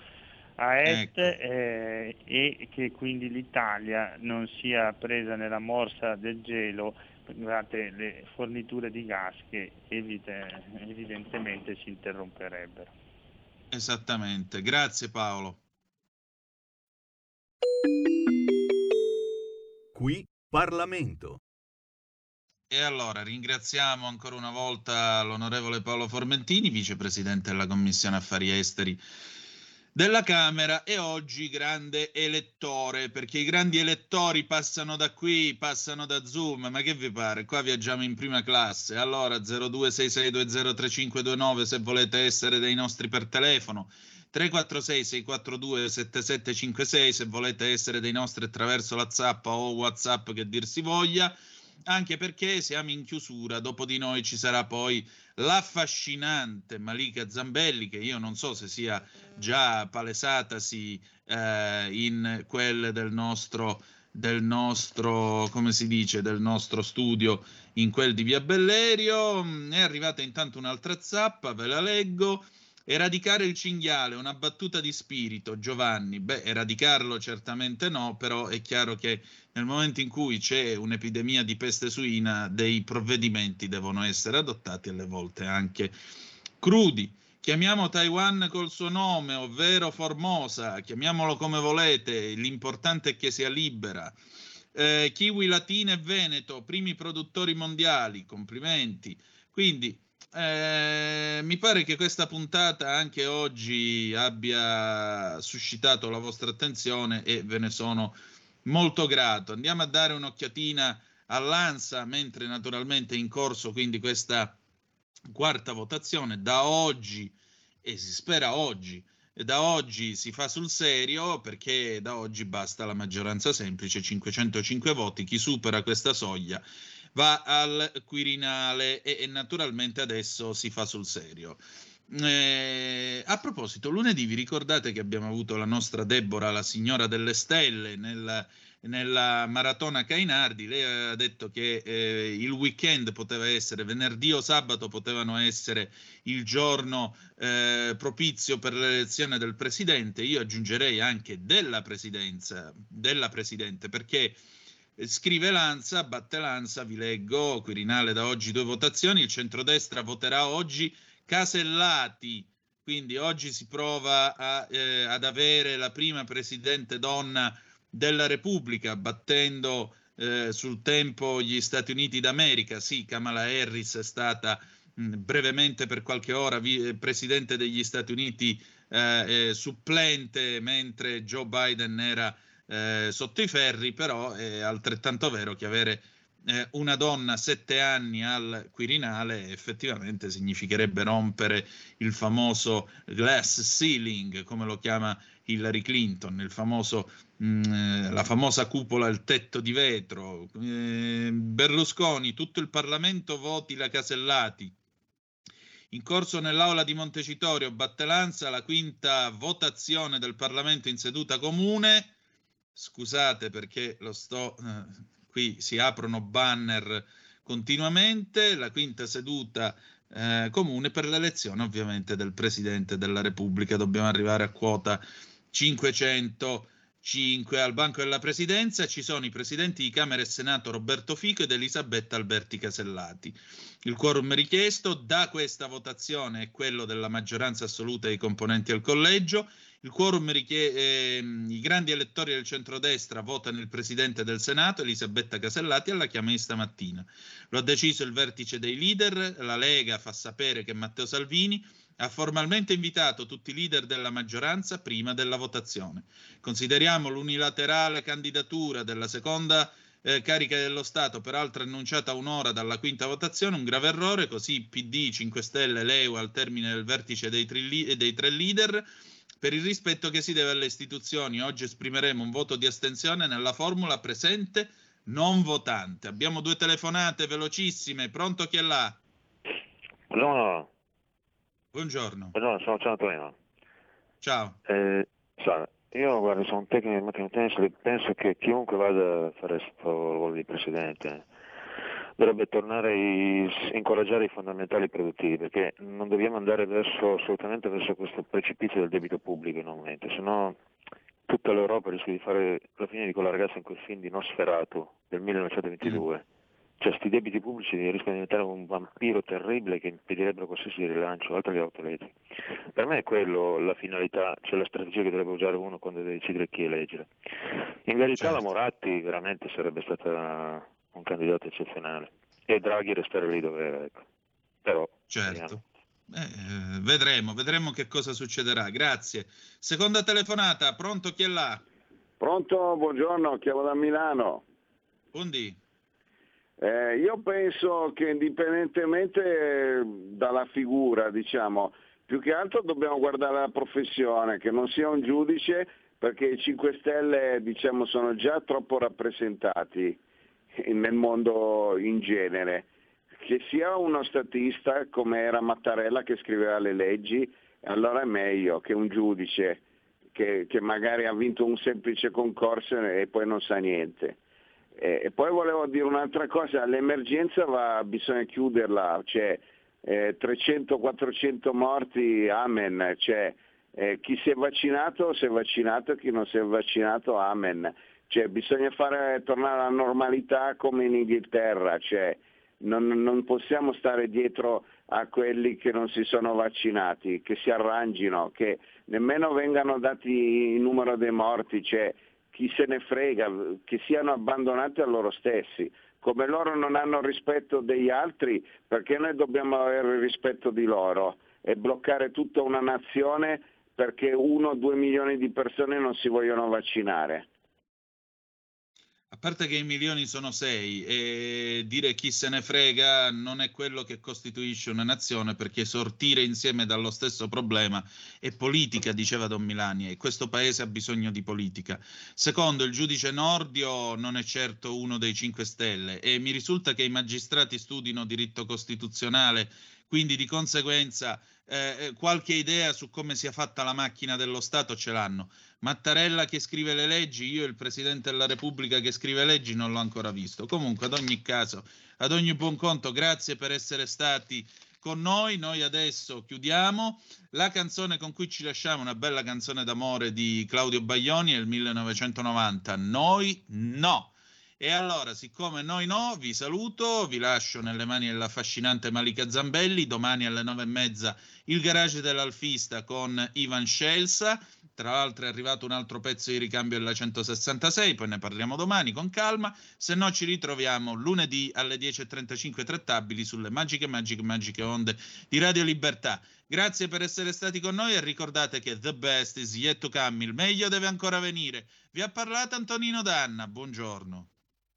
a est Ecco. eh, e che quindi l'Italia non sia presa nella morsa del gelo durante le forniture di gas che evite- evidentemente si interromperebbero. Esattamente. Grazie Paolo. Qui Parlamento. E allora ringraziamo ancora una volta l'onorevole Paolo Formentini, vicepresidente della Commissione Affari Esteri della Camera e oggi grande elettore, perché i grandi elettori passano da qui, passano da Zoom, ma che vi pare? Qua viaggiamo in prima classe. Allora 0266203529 se volete essere dei nostri per telefono. 346 642 7756 se volete essere dei nostri attraverso la zappa o WhatsApp che dir si voglia anche perché siamo in chiusura, dopo di noi ci sarà poi l'affascinante Malika Zambelli, che io non so se sia già palesatasi eh, in quelle del nostro, del nostro, come si dice, del nostro studio, in quel di Via Bellerio. Mm, È arrivata intanto un'altra zappa, ve la leggo. Eradicare il cinghiale, una battuta di spirito, Giovanni. Beh, eradicarlo certamente no, però è chiaro che nel momento in cui c'è un'epidemia di peste suina, dei provvedimenti devono essere adottati alle volte anche crudi. Chiamiamo Taiwan col suo nome, ovvero Formosa, chiamiamolo come volete, l'importante è che sia libera. Eh, Kiwi Latina e Veneto, primi produttori mondiali, complimenti. Quindi eh, mi pare che questa puntata anche oggi abbia suscitato la vostra attenzione e ve ne sono molto grato. Andiamo a dare un'occhiatina all'ANSA, mentre naturalmente è in corso quindi questa quarta votazione da oggi e si spera oggi da oggi si fa sul serio perché da oggi basta la maggioranza semplice, 505 voti, chi supera questa soglia va al Quirinale e, e naturalmente adesso si fa sul serio. Eh, a proposito, lunedì vi ricordate che abbiamo avuto la nostra Deborah, la signora delle stelle, nel, nella maratona Cainardi, lei ha detto che eh, il weekend poteva essere venerdì o sabato potevano essere il giorno eh, propizio per l'elezione del presidente. Io aggiungerei anche della presidenza, della presidente, perché scrive Lanza, batte Lanza, vi leggo, Quirinale da oggi due votazioni, il centrodestra voterà oggi Casellati. Quindi oggi si prova a, eh, ad avere la prima presidente donna della Repubblica, battendo eh, sul tempo gli Stati Uniti d'America. Sì, Kamala Harris è stata mh, brevemente per qualche ora vi- eh, presidente degli Stati Uniti eh, eh, supplente, mentre Joe Biden era eh, sotto i ferri, però è altrettanto vero che avere eh, una donna sette anni al Quirinale effettivamente significherebbe rompere il famoso glass ceiling, come lo chiama Hillary Clinton, famoso, mh, mm, la famosa cupola, il tetto di vetro. Eh, Berlusconi, tutto il Parlamento voti la Casellati. In corso nell'aula di Montecitorio, Battelanza, la quinta votazione del Parlamento in seduta comune. Scusate perché lo sto eh, qui si aprono banner continuamente, la quinta seduta eh, comune per l'elezione ovviamente del Presidente della Repubblica, dobbiamo arrivare a quota 505 al banco della Presidenza, ci sono i Presidenti di Camera e Senato Roberto Fico ed Elisabetta Alberti Casellati. Il quorum richiesto. Da questa votazione è quello della maggioranza assoluta dei componenti del collegio, il quorum richiede, eh, i grandi elettori del centrodestra votano il presidente del Senato, Elisabetta Casellati, alla chiama di stamattina. Lo ha deciso il vertice dei leader, la Lega fa sapere che Matteo Salvini ha formalmente invitato tutti i leader della maggioranza prima della votazione. Consideriamo l'unilaterale candidatura della seconda eh, carica dello Stato, peraltro annunciata un'ora dalla quinta votazione, un grave errore, così PD, 5 Stelle, Leu al termine del vertice dei, tri, dei tre leader per il rispetto che si deve alle istituzioni. Oggi esprimeremo un voto di astensione nella formula presente non votante. Abbiamo due telefonate velocissime. Pronto chi è là? Buongiorno. Buongiorno. Buongiorno, sono ciao Antonino. Ciao. Eh, salve. Io guarda, sono un tecnico di macchina e penso che chiunque vada a fare questo ruolo di presidente dovrebbe tornare a incoraggiare i fondamentali produttivi perché non dobbiamo andare verso, assolutamente verso questo precipizio del debito pubblico in aumento, se no tutta l'Europa rischia di fare la fine di quella ragazza in quel film di Nosferatu del 1922. Mm. Cioè, questi debiti pubblici rischiano di diventare un vampiro terribile che impedirebbero qualsiasi rilancio, altro che autoleti. Per me è quello la finalità, cioè la strategia che dovrebbe usare uno quando deve decidere chi eleggere. In verità certo. la Moratti veramente sarebbe stata un candidato eccezionale e Draghi restare lì dove era. Ecco. Però, certo. Eh, vedremo, vedremo che cosa succederà. Grazie. Seconda telefonata, pronto chi è là? Pronto, buongiorno, chiamo da Milano. Buondì. Eh, io penso che indipendentemente dalla figura, diciamo, più che altro dobbiamo guardare la professione, che non sia un giudice, perché i 5 Stelle diciamo, sono già troppo rappresentati nel mondo in genere, che sia uno statista come era Mattarella che scriveva le leggi, allora è meglio che un giudice che, che magari ha vinto un semplice concorso e poi non sa niente. E, e poi volevo dire un'altra cosa, l'emergenza va, bisogna chiuderla, cioè, eh, 300-400 morti, amen, cioè, eh, chi si è vaccinato si è vaccinato, chi non si è vaccinato, amen. Cioè, bisogna fare tornare alla normalità come in Inghilterra, cioè, non, non, possiamo stare dietro a quelli che non si sono vaccinati, che si arrangino, che nemmeno vengano dati il numero dei morti, cioè, chi se ne frega, che siano abbandonati a loro stessi. Come loro non hanno rispetto degli altri, perché noi dobbiamo avere rispetto di loro e bloccare tutta una nazione perché uno o due milioni di persone non si vogliono vaccinare. A parte che i milioni sono sei e dire chi se ne frega non è quello che costituisce una nazione perché sortire insieme dallo stesso problema è politica, diceva Don Milani, e questo paese ha bisogno di politica. Secondo, il giudice Nordio non è certo uno dei 5 Stelle e mi risulta che i magistrati studino diritto costituzionale, quindi di conseguenza eh, qualche idea su come sia fatta la macchina dello Stato ce l'hanno. Mattarella che scrive le leggi, io il Presidente della Repubblica che scrive leggi non l'ho ancora visto. Comunque, ad ogni caso, ad ogni buon conto, grazie per essere stati con noi. Noi adesso chiudiamo. La canzone con cui ci lasciamo, una bella canzone d'amore di Claudio Baglioni, è il 1990. Noi no. E allora, siccome noi no, vi saluto, vi lascio nelle mani dell'affascinante Malika Zambelli. Domani alle nove e mezza il garage dell'Alfista con Ivan Scelsa. Tra l'altro è arrivato un altro pezzo di ricambio della 166, poi ne parliamo domani con calma. Se no ci ritroviamo lunedì alle 10.35 trattabili sulle magiche, magiche, magiche onde di Radio Libertà. Grazie per essere stati con noi e ricordate che the best is yet to come, il meglio deve ancora venire. Vi ha parlato Antonino Danna, buongiorno.